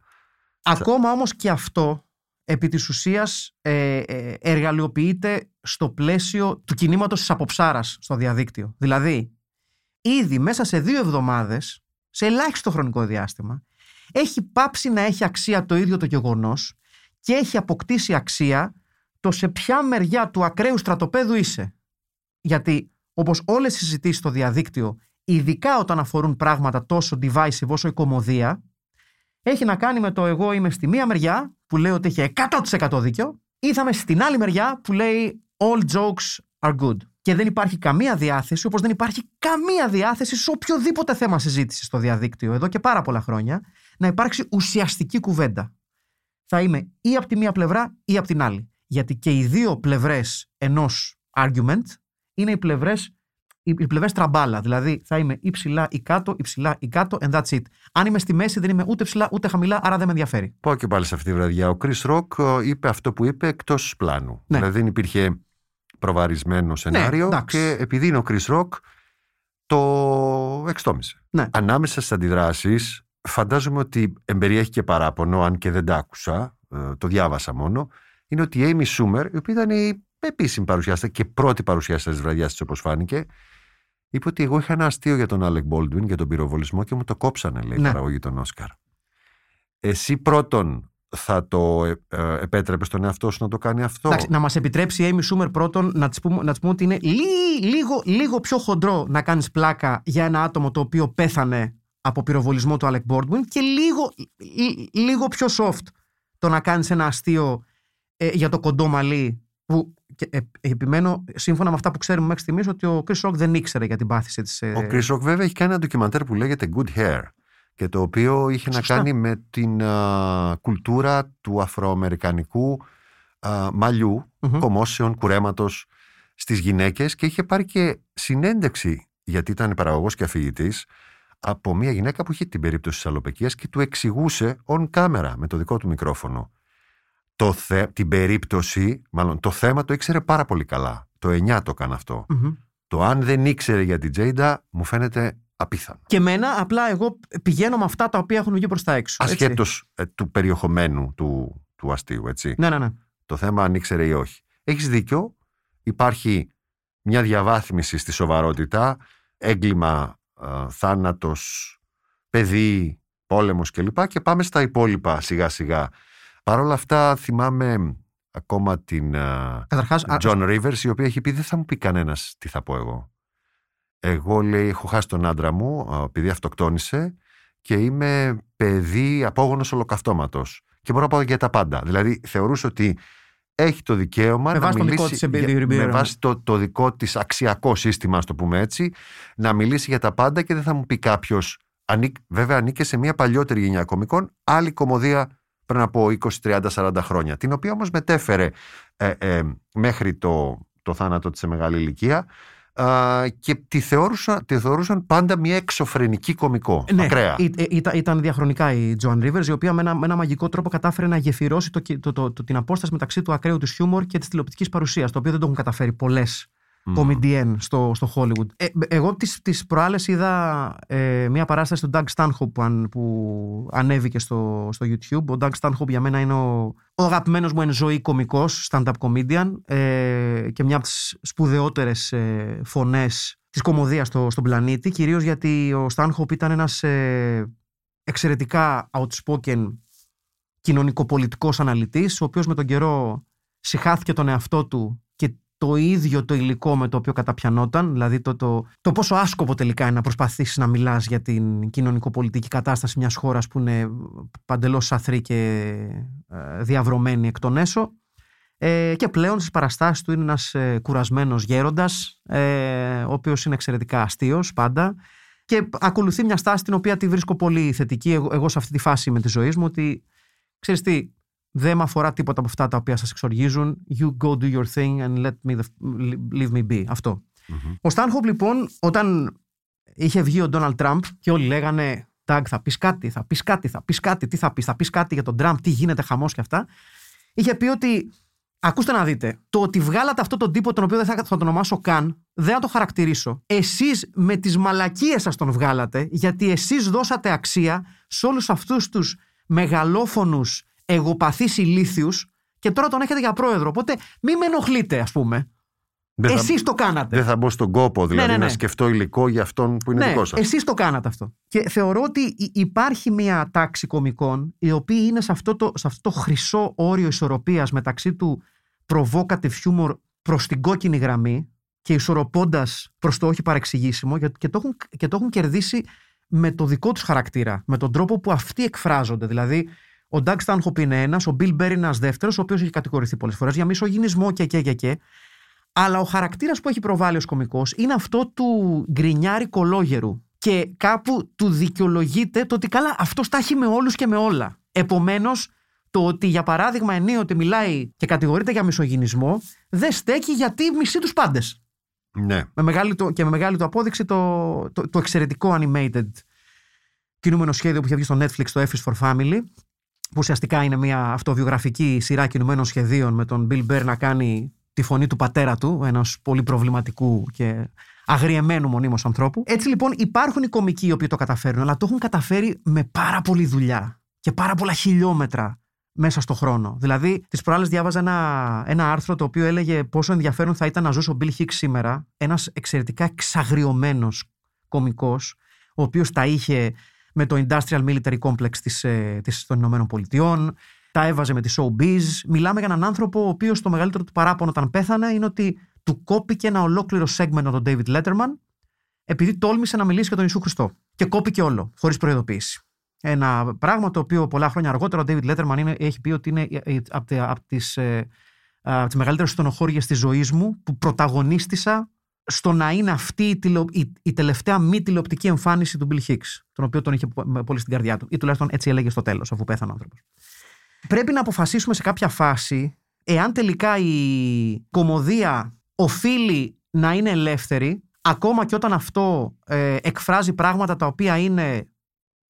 Ακόμα όμως και αυτό, επί της ουσίας, ε, ε, εργαλειοποιείται στο πλαίσιο του κινήματος της αποψάρας στο διαδίκτυο. Δηλαδή, ήδη μέσα σε δύο εβδομάδες, σε ελάχιστο χρονικό διάστημα, έχει πάψει να έχει αξία το ίδιο το γεγονός και έχει αποκτήσει αξία το σε ποια μεριά του ακραίου στρατοπέδου είσαι. Γιατί, όπως όλες οι συζητήσεις στο διαδίκτυο, ειδικά όταν αφορούν πράγματα τόσο divisive όσο η κομμωδία, έχει να κάνει με το εγώ είμαι στη μία μεριά που λέει ότι έχει 100% δίκιο ή θα είμαι στην άλλη μεριά που λέει all jokes are good. Και δεν υπάρχει καμία διάθεση, όπως δεν υπάρχει καμία διάθεση σε οποιοδήποτε θέμα συζήτησης στο διαδίκτυο εδώ και πάρα πολλά χρόνια, να υπάρξει ουσιαστική κουβέντα. Θα είμαι ή από τη μία πλευρά ή από την άλλη. Γιατί και οι δύο πλευρές ενός argument είναι οι πλευρές οι οι πλευρές τραμπάλα. Δηλαδή θα είμαι ή ψηλά ή κάτω, ή ψηλά ή κάτω, and that's it. Αν είμαι στη μέση δεν είμαι ούτε ψηλά ούτε χαμηλά, άρα δεν με ενδιαφέρει. Πάω και πάλι σε αυτή τη βραδιά. Ο Chris Rock ε, είπε αυτό που είπε εκτός πλάνου. Ναι. Δηλαδή δεν υπήρχε προβαρισμένο σενάριο εντάξει. και επειδή είναι ο Chris Rock το εξτόμησε. Ναι. Ανάμεσα στις αντιδράσεις, φαντάζομαι ότι εμπεριέχει και παράπονο, αν και δεν τα άκουσα, ε, το διάβασα μόνο, είναι ότι η Amy Schumer, η οποία ήταν η επίσημη παρουσιάστρια και πρώτη παρουσιάστρια της βραδιάς της, όπως φάνηκε, είπε ότι εγώ είχα ένα αστείο για τον Alec Baldwin για τον πυροβολισμό και μου το κόψανε, λέει, η Ναι. παραγωγή των Όσκαρ. Εσύ πρώτον θα το ε, ε, επέτρεπες στον εαυτό σου να το κάνει αυτό; Εντάξει, να μας επιτρέψει η Amy Schumer πρώτον να της πούμε, να της πούμε ότι είναι λί- λίγο, λίγο πιο χοντρό να κάνεις πλάκα για ένα άτομο το οποίο πέθανε από πυροβολισμό του Alec Baldwin και λίγο, λί- λίγο πιο soft το να κάνεις ένα αστείο ε, για το κοντό μαλλί. Που, και, ε, επιμένω, σύμφωνα με αυτά που ξέρουμε μέχρι στιγμής, ότι ο Chris Rock δεν ήξερε για την πάθηση της. Ο Chris Rock βέβαια έχει κάνει ένα ντοκιμαντέρ που λέγεται Good Hair και το οποίο είχε Σωστά. να κάνει με την α, κουλτούρα του αφροαμερικανικού α, μαλλιού, Μμμ. κομμόσεων, κουρέματος στις γυναίκες και είχε πάρει και συνέντευξη γιατί ήταν παραγωγός και αφηγητής από μια γυναίκα που είχε την περίπτωση της αλοπεκίας και του εξηγούσε on camera με το δικό του μικρόφωνο το θε, την περίπτωση, μάλλον το θέμα το ήξερε πάρα πολύ καλά. Το 9 το έκανε αυτό. Μμμ. Το αν δεν ήξερε για την Τζέιντα μου φαίνεται απίθανο. Και μένα, απλά εγώ πηγαίνω με αυτά τα οποία έχουν βγει προς τα έξω. έτσι. Ασχέτως ε, του περιεχομένου του, του αστείου, έτσι. Ναι, ναι, ναι. Το θέμα αν ήξερε ή όχι. Έχεις δίκιο, υπάρχει μια διαβάθμιση στη σοβαρότητα, έγκλημα, ε, θάνατος, παιδί, πόλεμος κλπ. Και πάμε στα υπόλοιπα σιγά σιγά. Παρ' όλα αυτά θυμάμαι ακόμα την... ε, Καταρχάς, John Rivers, η οποία έχει πει: Δεν θα μου πει κανένας τι θα πω εγώ. Εγώ λέει: Έχω χάσει τον άντρα μου, α, επειδή αυτοκτόνησε και είμαι παιδί απόγονος ολοκαυτώματος. Και μπορώ να πάω για τα πάντα. Δηλαδή, θεωρούσε ότι έχει το δικαίωμα Με να βάση το μιλήσει. δικό της για- εμπειρία. με βάση το, το δικό της αξιακό σύστημα, ας το πούμε έτσι, να μιλήσει για τα πάντα και δεν θα μου πει κάποιος. Βέβαια, ανήκε σε μια παλιότερη γενιά κομικών, άλλη κομμωδία πριν από 20, 30, 40 χρόνια, την οποία όμως μετέφερε ε, ε, μέχρι το, το θάνατο της σε μεγάλη ηλικία α, και τη θεώρουσαν, τη θεωρούσαν πάντα μια εξωφρενική κομικό. Ναι, ακραία. ή- ε, ήταν, ήταν διαχρονικά η Joan Rivers, η οποία με ένα, με ένα μαγικό τρόπο κατάφερε να γεφυρώσει το, το, το, το- την απόσταση μεταξύ του ακραίου του χιούμορ και της τηλεοπτικής παρουσίας, το οποίο δεν το έχουν καταφέρει πολλές Μμ. κομιντιέν στο, στο Hollywood. Ε, εγώ τις, τις προάλλες είδα ε, μια παράσταση του Doug Stanhope που, αν, που ανέβηκε στο, στο YouTube. Ο Doug Stanhope για μένα είναι ο, ο αγαπημένος μου εν ζωή κομικός, stand-up comedian ε, και μια από τις σπουδαιότερες ε, φωνές της κομμωδίας στο, στον πλανήτη, κυρίως γιατί ο Stanhope ήταν ένας ε, εξαιρετικά outspoken κοινωνικοπολιτικός αναλυτής, ο οποίος με τον καιρό συχάθηκε τον εαυτό του και το ίδιο το υλικό με το οποίο καταπιανόταν, δηλαδή το, το, το πόσο άσκοπο τελικά είναι να προσπαθήσεις να μιλάς για την κοινωνικοπολιτική κατάσταση μιας χώρας που είναι παντελώς σαθρή και ε, διαβρωμένη εκ των έσω. Ε, και πλέον στις παραστάσεις του είναι ένας ε, κουρασμένος γέροντας, ε, ο οποίος είναι εξαιρετικά αστείος πάντα και ακολουθεί μια στάση την οποία τη βρίσκω πολύ θετική εγώ, εγώ σε αυτή τη φάση με της ζωής μου ότι ξέρεις τι, δεν με αφορά τίποτα από αυτά τα οποία σας εξοργίζουν. You go do your thing and let me the, leave me be. Αυτό. Μμμ. Ο Στάνχοπ λοιπόν όταν είχε βγει ο Ντόναλτ Τραμπ και όλοι λέγανε Τάγκ, θα πεις κάτι, θα πεις κάτι, θα πεις κάτι, τι θα πεις, θα πεις κάτι για τον Τραμπ, τι γίνεται, χαμός και αυτά. Είχε πει ότι. Ακούστε να δείτε. Το ότι βγάλατε αυτόν τον τύπο, τον οποίο δεν θα, θα τον ονομάσω καν, δεν θα το χαρακτηρίσω. Εσείς με τις μαλακίες σας τον βγάλατε, γιατί εσείς δώσατε αξία σε όλους αυτούς τους μεγαλόφωνους εγωπαθείς ηλίθιους και τώρα τον έχετε για πρόεδρο. Οπότε μην με ενοχλείτε, ας πούμε. Δεν θα- Εσείς το κάνατε. Δεν θα μπω στον κόπο δηλαδή ναι, ναι. να σκεφτώ υλικό για αυτόν που είναι ναι, δικό σας. εσείς το κάνατε αυτό. Και θεωρώ ότι υ- υπάρχει μια τάξη κομικών οι οποίοι είναι σε αυτό το, σε αυτό το χρυσό όριο ισορροπίας μεταξύ του provocative humor προς την κόκκινη γραμμή και ισορροπώντας προς το όχι παρεξηγήσιμο και, και, το έχουν, και το έχουν κερδίσει με το δικό τους χαρακτήρα, με τον τρόπο που αυτοί εκφράζονται. Δηλαδή, ο Doug Stanhope είναι ένας, ο Bill Burr είναι ένας δεύτερος, ο οποίος έχει κατηγορηθεί πολλές φορές για μισογυνισμό και και και και. Αλλά ο χαρακτήρας που έχει προβάλλει ως κωμικός είναι αυτό του γκρινιάρη κολόγερου και κάπου του δικαιολογείται το ότι καλά αυτός τα έχει με όλους και με όλα. Επομένως, το ότι για παράδειγμα ενίοτε μιλάει και κατηγορείται για μισογυνισμό δεν στέκει γιατί μισεί τους πάντες. Ναι. Με μεγάλη του, και με μεγάλη του απόδειξη το, το, το εξαιρετικό animated κινούμενο σχέδιο που είχε βγει στο Netflix, το F is for Family, που ουσιαστικά είναι μια αυτοβιογραφική σειρά κινουμένων σχεδίων με τον Bill Burr να κάνει τη φωνή του πατέρα του, ενός πολύ προβληματικού και αγριεμένου μονίμως ανθρώπου. Έτσι λοιπόν υπάρχουν οι κομικοί οι οποίοι το καταφέρουν, αλλά το έχουν καταφέρει με πάρα πολλή δουλειά και πάρα πολλά χιλιόμετρα μέσα στο χρόνο. Δηλαδή, τις προάλλες διάβαζα ένα, ένα άρθρο το οποίο έλεγε πόσο ενδιαφέρον θα ήταν να ζούσε ο Bill Hicks σήμερα, ένας εξαιρετικά εξαγριωμένος κωμικό, ο οποίος τα είχε με το Industrial Military Complex της, ε, της, των Ηνωμένων Πολιτειών, τα έβαζε με τη showbiz. Μιλάμε για έναν άνθρωπο ο οποίος το μεγαλύτερο του παράπονο όταν πέθανε είναι ότι του κόπηκε ένα ολόκληρο segment από τον David Letterman επειδή τόλμησε να μιλήσει για τον Ιησού Χριστό. Και κόπηκε όλο, χωρίς προειδοποίηση. Ένα πράγμα το οποίο πολλά χρόνια αργότερα ο David Letterman είναι, έχει πει ότι είναι από, από τις, ε, από τις μεγαλύτερες στενοχώριες της ζωής μου που πρωταγωνίστησα στο να είναι αυτή η, τηλεο, η, η τελευταία μη τηλεοπτική εμφάνιση του Bill Hicks, τον οποίο τον είχε πο- πολύ στην καρδιά του. Ή τουλάχιστον έτσι έλεγε στο τέλος, αφού πέθανε ο άνθρωπος. Πρέπει να αποφασίσουμε σε κάποια φάση εάν τελικά η κομμωδία οφείλει να είναι ελεύθερη, ακόμα και όταν αυτό ε, εκφράζει πράγματα τα οποία είναι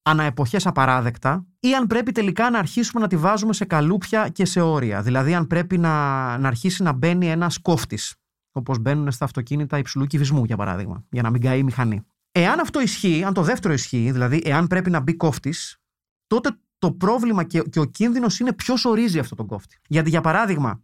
αναεποχές απαράδεκτα, ή αν πρέπει τελικά να αρχίσουμε να τη βάζουμε σε καλούπια και σε όρια. Δηλαδή, αν πρέπει να, να αρχίσει να μπαίνει ένας κόφτης, όπω μπαίνουν στα αυτοκίνητα υψηλού κυβισμού, για παράδειγμα, για να μην καεί η μηχανή. Εάν αυτό ισχύει, αν το δεύτερο ισχύει, δηλαδή εάν πρέπει να μπει κόφτης, τότε το πρόβλημα και, και ο κίνδυνος είναι ποιος ορίζει αυτό τον κόφτη. Γιατί, για παράδειγμα,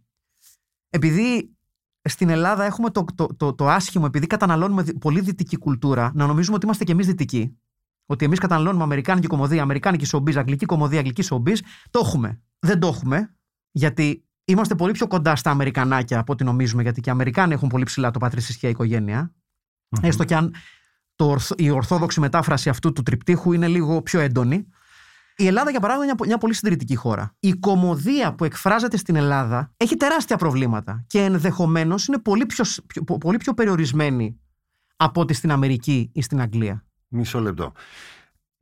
επειδή στην Ελλάδα έχουμε το, το, το, το άσχημο, επειδή καταναλώνουμε δι- πολύ δυτική κουλτούρα, να νομίζουμε ότι είμαστε κι εμείς δυτικοί. Ότι εμείς καταναλώνουμε αμερικάνικη κομμωδία, αμερικάνικη σομπίζ, αγγλική κομμωδία, αγγλική σομπίζ. Το έχουμε. Δεν το έχουμε, γιατί είμαστε πολύ πιο κοντά στα Αμερικανάκια από ό,τι νομίζουμε, γιατί και οι Αμερικάνοι έχουν πολύ ψηλά το πατρισισχαία οικογένεια. Έστω και αν το, ορθ- η ορθόδοξη μετάφραση αυτού του τριπτύχου είναι λίγο πιο έντονη. Η Ελλάδα, για παράδειγμα, είναι μια- μια πολύ συντηρητική χώρα. Η κομμωδία που εκφράζεται στην Ελλάδα έχει τεράστια προβλήματα και ενδεχομένως είναι πολύ πιο, σ- πιο- πολύ πιο περιορισμένη από ότι στην Αμερική ή στην Αγγλία. Μισό λεπτό.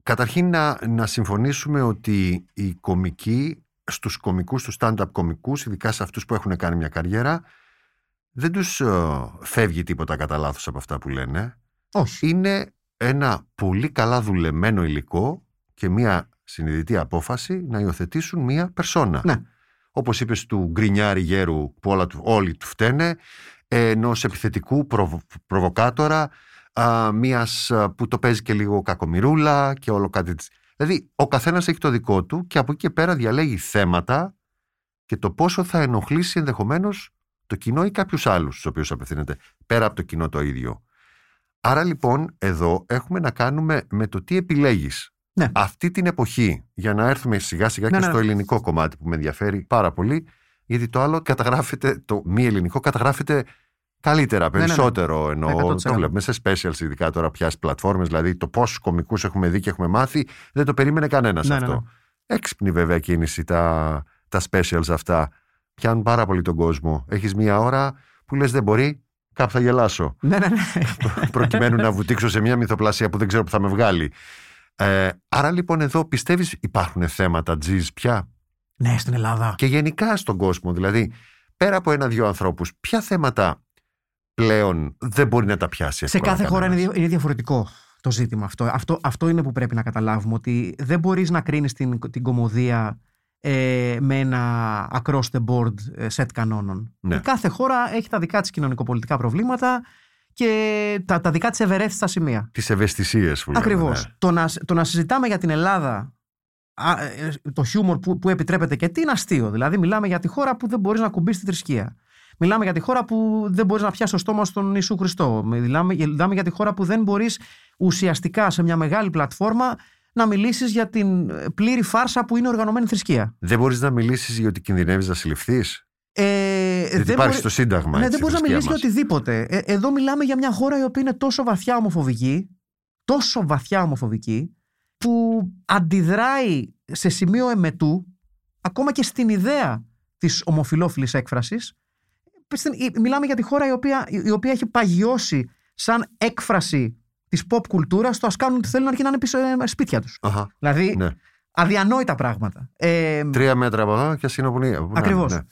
Καταρχήν να, να συμφωνήσουμε ότι οι κομικοί στους κομικούς, στους stand-up κομικούς, ειδικά σε αυτούς που έχουν κάνει μια καριέρα, δεν τους ε, φεύγει τίποτα κατά λάθος από αυτά που λένε. Όχι. Είναι ένα πολύ καλά δουλεμένο υλικό και μια συνειδητή απόφαση να υιοθετήσουν μια περσόνα. Ναι. Όπως είπες του γκρινιάρη γέρου που όλα του, όλοι του φταίνε, ενός επιθετικού προβο- προβοκάτορα, α, μιας α, που το παίζει και λίγο κακομοιρούλα και όλο κάτι της. Δηλαδή, ο καθένας έχει το δικό του και από εκεί και πέρα διαλέγει θέματα και το πόσο θα ενοχλήσει ενδεχομένως το κοινό ή κάποιους άλλους στους οποίους απευθύνεται, πέρα από το κοινό το ίδιο. Άρα λοιπόν εδώ έχουμε να κάνουμε με το τι επιλέγεις. Ναι. Αυτή την εποχή, για να έρθουμε σιγά σιγά Ναι, και ναι. στο ελληνικό κομμάτι που με ενδιαφέρει πάρα πολύ, γιατί το άλλο καταγράφεται, το μη ελληνικό καταγράφεται καλύτερα, ναι, ναι. περισσότερο εννοώ. 100%. Το βλέπουμε σε specials, ειδικά τώρα πια στι πλατφόρμες, δηλαδή το πόσους κομικούς έχουμε δει και έχουμε μάθει, δεν το περίμενε κανένας Ναι, ναι, αυτό. ναι. Έξυπνη βέβαια κίνηση τα, τα specials αυτά. Πιάνουν πάρα πολύ τον κόσμο. Έχεις μία ώρα που λες δεν μπορεί, κάπου θα γελάσω. Ναι, ναι, ναι. προκειμένου να βουτήξω σε μια μυθοπλασία που δεν ξέρω που θα με βγάλει. Ε, άρα λοιπόν εδώ πιστεύεις υπάρχουν θέματα τζιζ πια; Ναι, στην Ελλάδα. και γενικά στον κόσμο. Δηλαδή, πέρα από ένα-δυο ανθρώπους, ποια θέματα πλέον δεν μπορεί να τα πιάσει. Σε εύκολα κάθε χώρα είναι, κανένας. δια- είναι διαφορετικό το ζήτημα αυτό. αυτό. Αυτό είναι που πρέπει να καταλάβουμε, ότι δεν μπορείς να κρίνεις την, την κομμωδία ε, με ένα across the board ε, set κανόνων. Ναι. Η κάθε χώρα έχει τα δικά της κοινωνικοπολιτικά προβλήματα και τα, τα δικά της ευερέθηστα σημεία. Τις ευαισθησίες που λέμε, Ακριβώς. ναι. Το, να, το να συζητάμε για την Ελλάδα α, ε, το χιούμορ που, που επιτρέπεται και τι είναι αστείο. Δηλαδή, μιλάμε για τη χώρα που δεν μπορείς να κουμπίσει τη θρησκεία. Μιλάμε για τη χώρα που δεν μπορείς να πιάσεις το στόμα στον Ιησού Χριστό. Μιλάμε, μιλάμε για τη χώρα που δεν μπορείς ουσιαστικά σε μια μεγάλη πλατφόρμα να μιλήσεις για την ε, πλήρη φάρσα που είναι οργανωμένη θρησκεία. Δεν μπορείς να μιλήσεις γιατί κινδυνεύεις να συλληφθείς; Ε, Δεν υπάρχει μπορεί- στο Σύνταγμα. ναι, έτσι, δεν μπορείς να η θρησκεία μιλήσεις για μας. οτιδήποτε. Ε, εδώ μιλάμε για μια χώρα η οποία είναι τόσο βαθιά ομοφοβική, τόσο βαθιά ομοφοβική, που αντιδράει σε σημείο εμετού, ακόμα και στην ιδέα της ομοφιλόφιλης έκφρασης. Στην- η- Μιλάμε για τη χώρα η οποία, η οποία έχει παγιώσει σαν έκφραση της pop κουλτούρας το ας κάνουν τι θέλουν αρκεί να είναι πίσω ε, σπίτια τους. Αχα, Δηλαδή, ναι. αδιανόητα πράγματα. Ε, Τρία μέτρα από εδώ και ας είναι όπου είναι. όπου να Ακριβώς. είναι, ναι.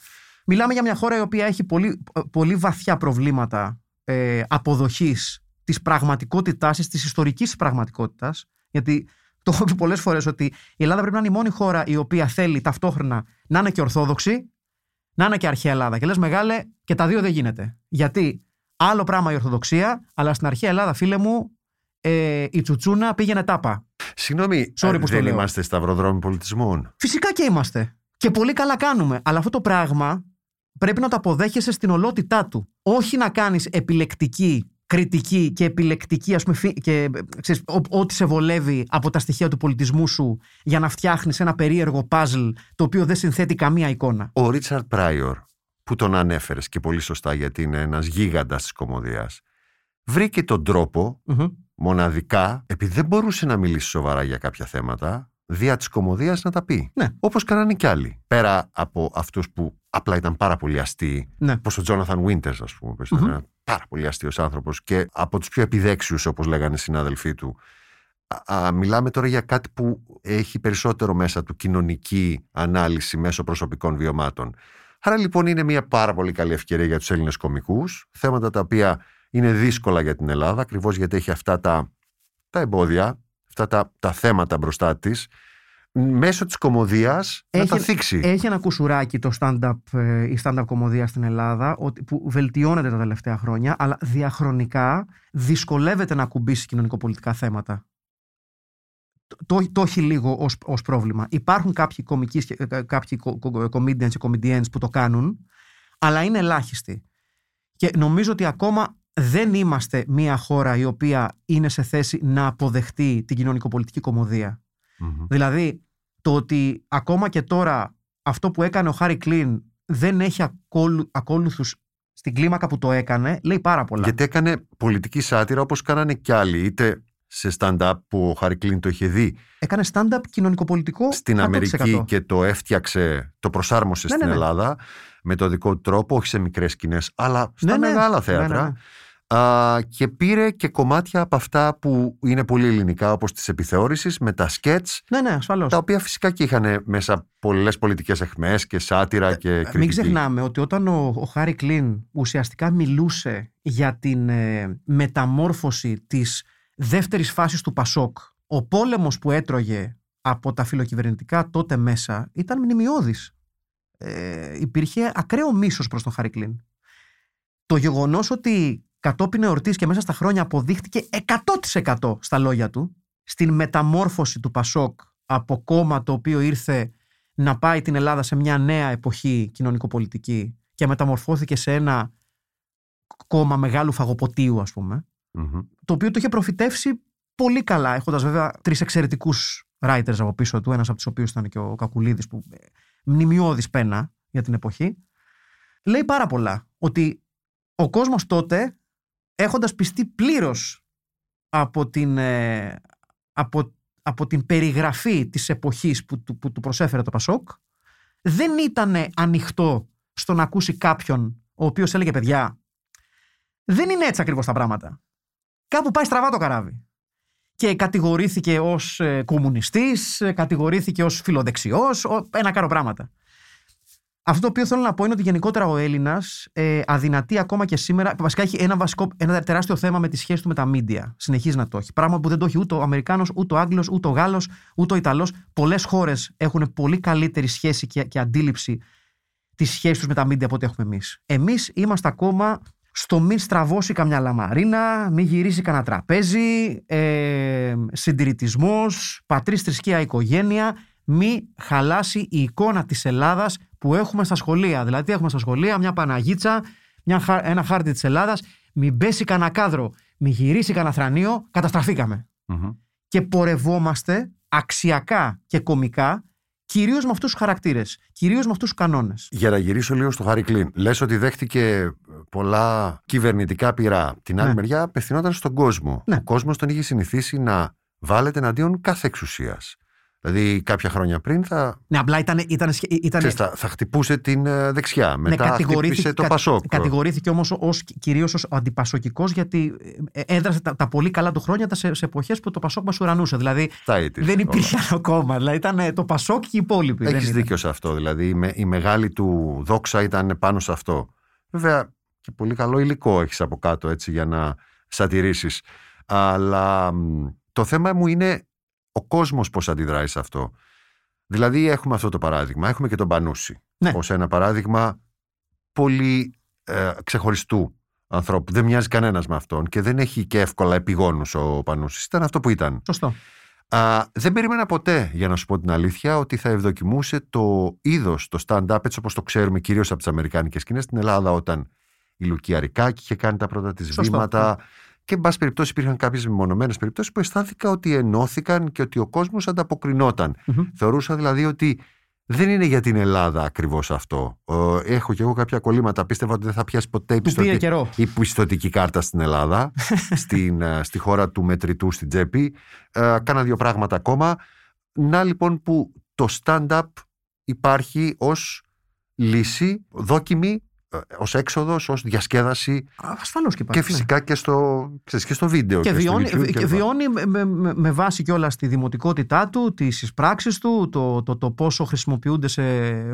Μιλάμε για μια χώρα η οποία έχει πολύ, πολύ βαθιά προβλήματα ε, αποδοχής της πραγματικότητάς της, της ιστορικής πραγματικότητας. Γιατί το έχω πει πολλές φορές ότι η Ελλάδα πρέπει να είναι η μόνη χώρα η οποία θέλει ταυτόχρονα να είναι και Ορθόδοξη, να είναι και αρχαία Ελλάδα. Και λες, μεγάλε, και τα δύο δεν γίνεται. Γιατί άλλο πράγμα η Ορθοδοξία, αλλά στην αρχαία Ελλάδα, φίλε μου, ε, η τσουτσούνα πήγαινε τάπα. Συγγνώμη, Sorry ε, που στο δεν λέω. είμαστε σταυροδρόμοι πολιτισμών. Φυσικά και είμαστε. Και πολύ καλά κάνουμε. Αλλά αυτό το πράγμα πρέπει να το αποδέχεσαι στην ολότητά του. Όχι να κάνεις επιλεκτική κριτική και επιλεκτική, ας πούμε, φι- και, ε, ξέρεις, ό- ό,τι σε βολεύει από τα στοιχεία του πολιτισμού σου για να φτιάχνεις ένα περίεργο παζλ το οποίο δεν συνθέτει καμία εικόνα. Ο Ρίτσαρτ Πράιορ, που τον ανέφερες και πολύ σωστά γιατί είναι ένας γίγαντας της κομμωδίας, βρήκε τον τρόπο Μμμ. μοναδικά, επειδή δεν μπορούσε να μιλήσει σοβαρά για κάποια θέματα, δια της κομμωδίας να τα πει. Ναι. Όπως κάνανε κι άλλοι. Πέρα από αυτούς που απλά ήταν πάρα πολύ αστείοι, Ναι. όπως ο Τζόναθαν Βίντερς, ας πούμε, που ήταν Μμμ. ένα πάρα πολύ αστείος άνθρωπος και από τους πιο επιδέξιους, όπως λέγανε οι συνάδελφοί του. Α, α, μιλάμε τώρα για κάτι που έχει περισσότερο μέσα του κοινωνική ανάλυση μέσω προσωπικών βιωμάτων. Άρα λοιπόν είναι μια πάρα πολύ καλή ευκαιρία για τους Έλληνες κομικούς, θέματα τα οποία είναι δύσκολα για την Ελλάδα, ακριβώς γιατί έχει αυτά τα, τα εμπόδια, αυτά τα, τα θέματα μπροστά της, μέσω της κομμωδίας να Έχει- τα θίξει. Έχει ένα κουσουράκι το stand-up, ε, η stand-up κομμωδία στην Ελλάδα ότι, που βελτιώνεται τα τελευταία χρόνια, αλλά διαχρονικά δυσκολεύεται να ακουμπήσει κοινωνικοπολιτικά θέματα. Το, το, το έχει λίγο ως, ως πρόβλημα. Υπάρχουν κάποιοι κομικοί, και- ε, κάποιοι κο- κο- comedians και comedians που το κάνουν, αλλά είναι ελάχιστοι. Και νομίζω ότι ακόμα δεν είμαστε μια χώρα η οποία είναι σε θέση να αποδεχτεί την κοινωνικοπολιτική κομμωδία. Μμμ. Δηλαδή, το ότι ακόμα και τώρα αυτό που έκανε ο Χάρη Κλίν δεν έχει ακόλου, ακόλουθους στην κλίμακα που το έκανε, λέει πάρα πολλά. Γιατί έκανε πολιτική σάτυρα όπως κάνανε κι άλλοι, είτε σε stand-up που ο Χάρη Κλίν το είχε δει Έκανε stand-up κοινωνικοπολιτικό στην 100%. Αμερική και το έφτιαξε, το προσάρμοσε Ναι, στην ναι, ναι. Ελλάδα με το δικό του τρόπο, όχι σε μικρές σκηνές, αλλά στα Ναι, ναι. μεγάλα θέατρα. Ναι, ναι, ναι. Α, και πήρε και κομμάτια από αυτά που είναι πολύ ελληνικά, όπως της επιθεώρησης, με τα σκέτς, Ναι, ναι, ασφαλώς. τα οποία φυσικά και είχαν μέσα πολλές πολιτικές εχμές και σάτυρα και κριτική. Ε, Μην ξεχνάμε ότι όταν ο, ο Χάρη Κλίν ουσιαστικά μιλούσε για την ε, μεταμόρφωση της δεύτερης φάσης του Πασόκ, ο πόλεμος που έτρωγε από τα φιλοκυβερνητικά τότε μέσα ήταν μνημειώδης. Ε, υπήρχε ακραίο μίσος προς τον Χάρη Κλίν. Το γεγονός ότι κατόπιν εορτής και μέσα στα χρόνια αποδείχτηκε 100% στα λόγια του στην μεταμόρφωση του Πασόκ από κόμμα το οποίο ήρθε να πάει την Ελλάδα σε μια νέα εποχή κοινωνικοπολιτική και μεταμορφώθηκε σε ένα κόμμα μεγάλου φαγοποτίου ας πούμε Μμμ. το οποίο το είχε προφητεύσει πολύ καλά έχοντας βέβαια τρεις εξαιρετικούς writers από πίσω του ένας από τους οποίους ήταν και ο Κακουλίδης που ε, μνημειώδης πένα για την εποχή λέει πάρα πολλά ότι ο κόσμος τότε έχοντας πιστεί πλήρως από την, ε, από, από την περιγραφή της εποχής που, του- που του προσέφερε το Πασόκ δεν ήταν ανοιχτό στο να ακούσει κάποιον ο οποίος έλεγε παιδιά δεν είναι έτσι ακριβώς τα πράγματα. Κάπου πάει στραβά το καράβι. Και κατηγορήθηκε ως ε, κομμουνιστής, ε, κατηγορήθηκε ως φιλοδεξιός, ο- ένα κάρο πράγματα. Αυτό το οποίο θέλω να πω είναι ότι γενικότερα ο Έλληνας ε, αδυνατεί ακόμα και σήμερα. Βασικά έχει ένα, βασικό, ένα τεράστιο θέμα με τη σχέση του με τα μίντια. Συνεχίζει να το έχει. Πράγμα που δεν το έχει ούτε ο Αμερικάνος, ούτε ο Άγγλος, ούτε ο Γάλλος, ούτε ο Ιταλός. Πολλές χώρες έχουν πολύ καλύτερη σχέση και, και αντίληψη της σχέσης τους με τα μίντια από ό,τι έχουμε εμείς. Εμείς είμαστε ακόμα στο μην στραβώσει καμιά λαμαρίνα, μην γυρίσει κανένα τραπέζι, ε, συντηρητισμός, πατρίς, θρησκεία, οικογένεια, μη χαλάσει η εικόνα της Ελλάδας που έχουμε στα σχολεία. Δηλαδή έχουμε στα σχολεία μια Παναγίτσα, μια, ένα χάρτη της Ελλάδας, μην πέσει κανένα κάδρο, μην γυρίσει κανένα θρανίο, καταστραφήκαμε. Μμμ. Και πορευόμαστε αξιακά και κομικά κυρίως με αυτούς τους χαρακτήρες, κυρίως με αυτούς τους κανόνες. Για να γυρίσω λίγο στο Χάρη Κλίν. Λες ότι δέχτηκε πολλά κυβερνητικά πειρά. Την άλλη Ναι. μεριά απευθυνόταν στον κόσμο. Ναι. Ο κόσμος τον είχε συνηθίσει να βάλετε εναντίον κάθε εξουσίας. Δηλαδή κάποια χρόνια πριν θα, Ναι, απλά ήταν, ήταν, σχε- ήταν, ξέρεις, θα, θα χτυπούσε την ε, δεξιά. ναι, Μετά χτύπησε το κα- Πασόκ. Κατηγορήθηκε όμως ως, κυρίως ως αντιπασοκικός γιατί ε, έδρασε τα, τα πολύ καλά του χρόνια τα σε, σε εποχές που το Πασόκ μας ουρανούσε. Δηλαδή Τα ήτης, δεν όλα. υπήρχε άλλο κόμμα. Δηλαδή ήταν ε, το Πασόκ και οι υπόλοιποι. Δεν Έχεις ήταν. δίκιο σε αυτό. Δηλαδή η, με- η μεγάλη του δόξα ήταν πάνω σε αυτό. Βέβαια και πολύ καλό υλικό έχεις από κάτω έτσι για να σατηρήσει. Αλλά μ, το θέμα μου είναι ο κόσμος πώς αντιδράει σε αυτό. Δηλαδή έχουμε αυτό το παράδειγμα. Έχουμε και τον Πανούση. Ναι. Ως ένα παράδειγμα πολύ ε, ξεχωριστού ανθρώπου. Δεν μοιάζει κανένας με αυτόν και δεν έχει και εύκολα επιγόνους ο Πανούσης. Ήταν αυτό που ήταν. Σωστό. Α, δεν περίμενα ποτέ, για να σου πω την αλήθεια, ότι θα ευδοκιμούσε το είδος, το stand-up, έτσι όπως το ξέρουμε κυρίως από τις Αμερικάνικες σκηνές στην Ελλάδα, όταν η Λουκία Ρικάκη είχε κάνει τα πρώτα της Σωστό, βήματα. Και, εν πάση περιπτώσει, υπήρχαν κάποιες μεμονωμένες περιπτώσεις που αισθάνθηκα ότι ενώθηκαν και ότι ο κόσμος ανταποκρινόταν. Μμμ. Θεωρούσα δηλαδή ότι δεν είναι για την Ελλάδα ακριβώς αυτό. Ε, Έχω κι εγώ κάποια κολλήματα. Πίστευα ότι δεν θα πιάσει ποτέ η Του πήρε πιστωτική- καιρό. η πιστοτική κάρτα στην Ελλάδα, στην, ε, στη χώρα του μετρητού στην τσέπη. Ε, κάνα δύο πράγματα ακόμα. Να λοιπόν που το stand-up υπάρχει ως λύση, δόκιμη, ε, ως έξοδος, ως διασκέδαση Ασφαλώς και υπάρχει. και ναι. φυσικά και, στο, ξέρεις, και στο βίντεο. Και στο βιώνει, YouTube και κλπ. βιώνει με, με, με- με βάση και όλα στη δημοτικότητά του, τις εισπράξεις του, το, το, το πόσο χρησιμοποιούνται σε,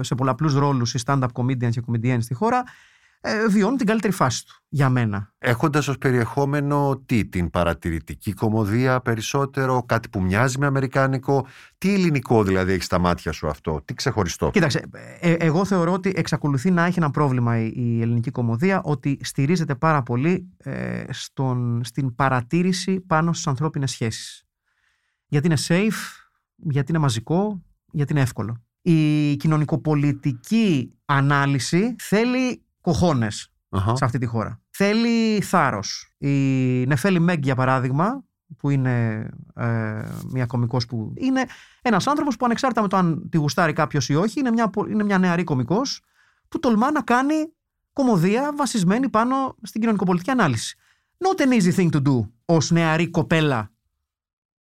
σε πολλαπλούς ρόλους οι stand-up comedians και comedians στη χώρα. Ε, βιώνει την καλύτερη φάση του. Για μένα. Έχοντας ως περιεχόμενο τι, την παρατηρητική κομμωδία περισσότερο, κάτι που μοιάζει με αμερικάνικο, τι ελληνικό δηλαδή έχει στα μάτια σου αυτό, τι ξεχωριστό; Κοίταξε, ε, εγώ θεωρώ ότι εξακολουθεί να έχει ένα πρόβλημα η, η ελληνική κομμωδία ότι στηρίζεται πάρα πολύ ε, στον, στην παρατήρηση πάνω στις ανθρώπινες σχέσεις. Γιατί είναι safe, γιατί είναι μαζικό, γιατί είναι εύκολο. Η κοινωνικοπολιτική ανάλυση θέλει κοχώνες Αχα. σε αυτή τη χώρα. Θέλει θάρρος. Η Νεφέλη Μέγκ, για παράδειγμα, που είναι ε, μια κωμικός που είναι ένας άνθρωπος που ανεξάρτητα με το αν τη γουστάρει κάποιος ή όχι, είναι μια, πο- είναι μια νεαρή κωμικός που τολμά να κάνει κομμωδία βασισμένη πάνω στην κοινωνικοπολιτική ανάλυση. Not an easy thing to do ως νεαρή κοπέλα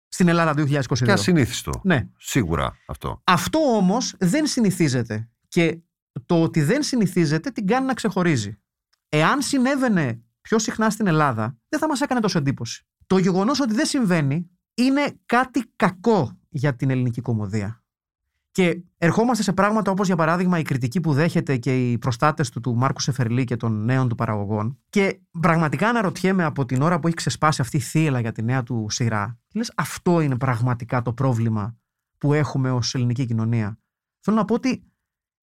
στην Ελλάδα 2022. Και ασυνήθιστο. Ναι. Σίγουρα αυτό. Αυτό όμως δεν συνηθίζεται και το ότι δεν συνηθίζεται την κάνει να ξεχωρίζει. Εάν συνέβαινε πιο συχνά στην Ελλάδα, δεν θα μας έκανε τόσο εντύπωση. Το γεγονός ότι δεν συμβαίνει είναι κάτι κακό για την ελληνική κομμωδία. Και ερχόμαστε σε πράγματα όπως για παράδειγμα η κριτική που δέχεται και οι προστάτες του, του Μάρκου Σεφερλή και των νέων του παραγωγών. Και πραγματικά αναρωτιέμαι από την ώρα που έχει ξεσπάσει αυτή η θύελα για τη νέα του σειρά. Λες αυτό είναι πραγματικά το πρόβλημα που έχουμε ως ελληνική κοινωνία. Θέλω να πω ότι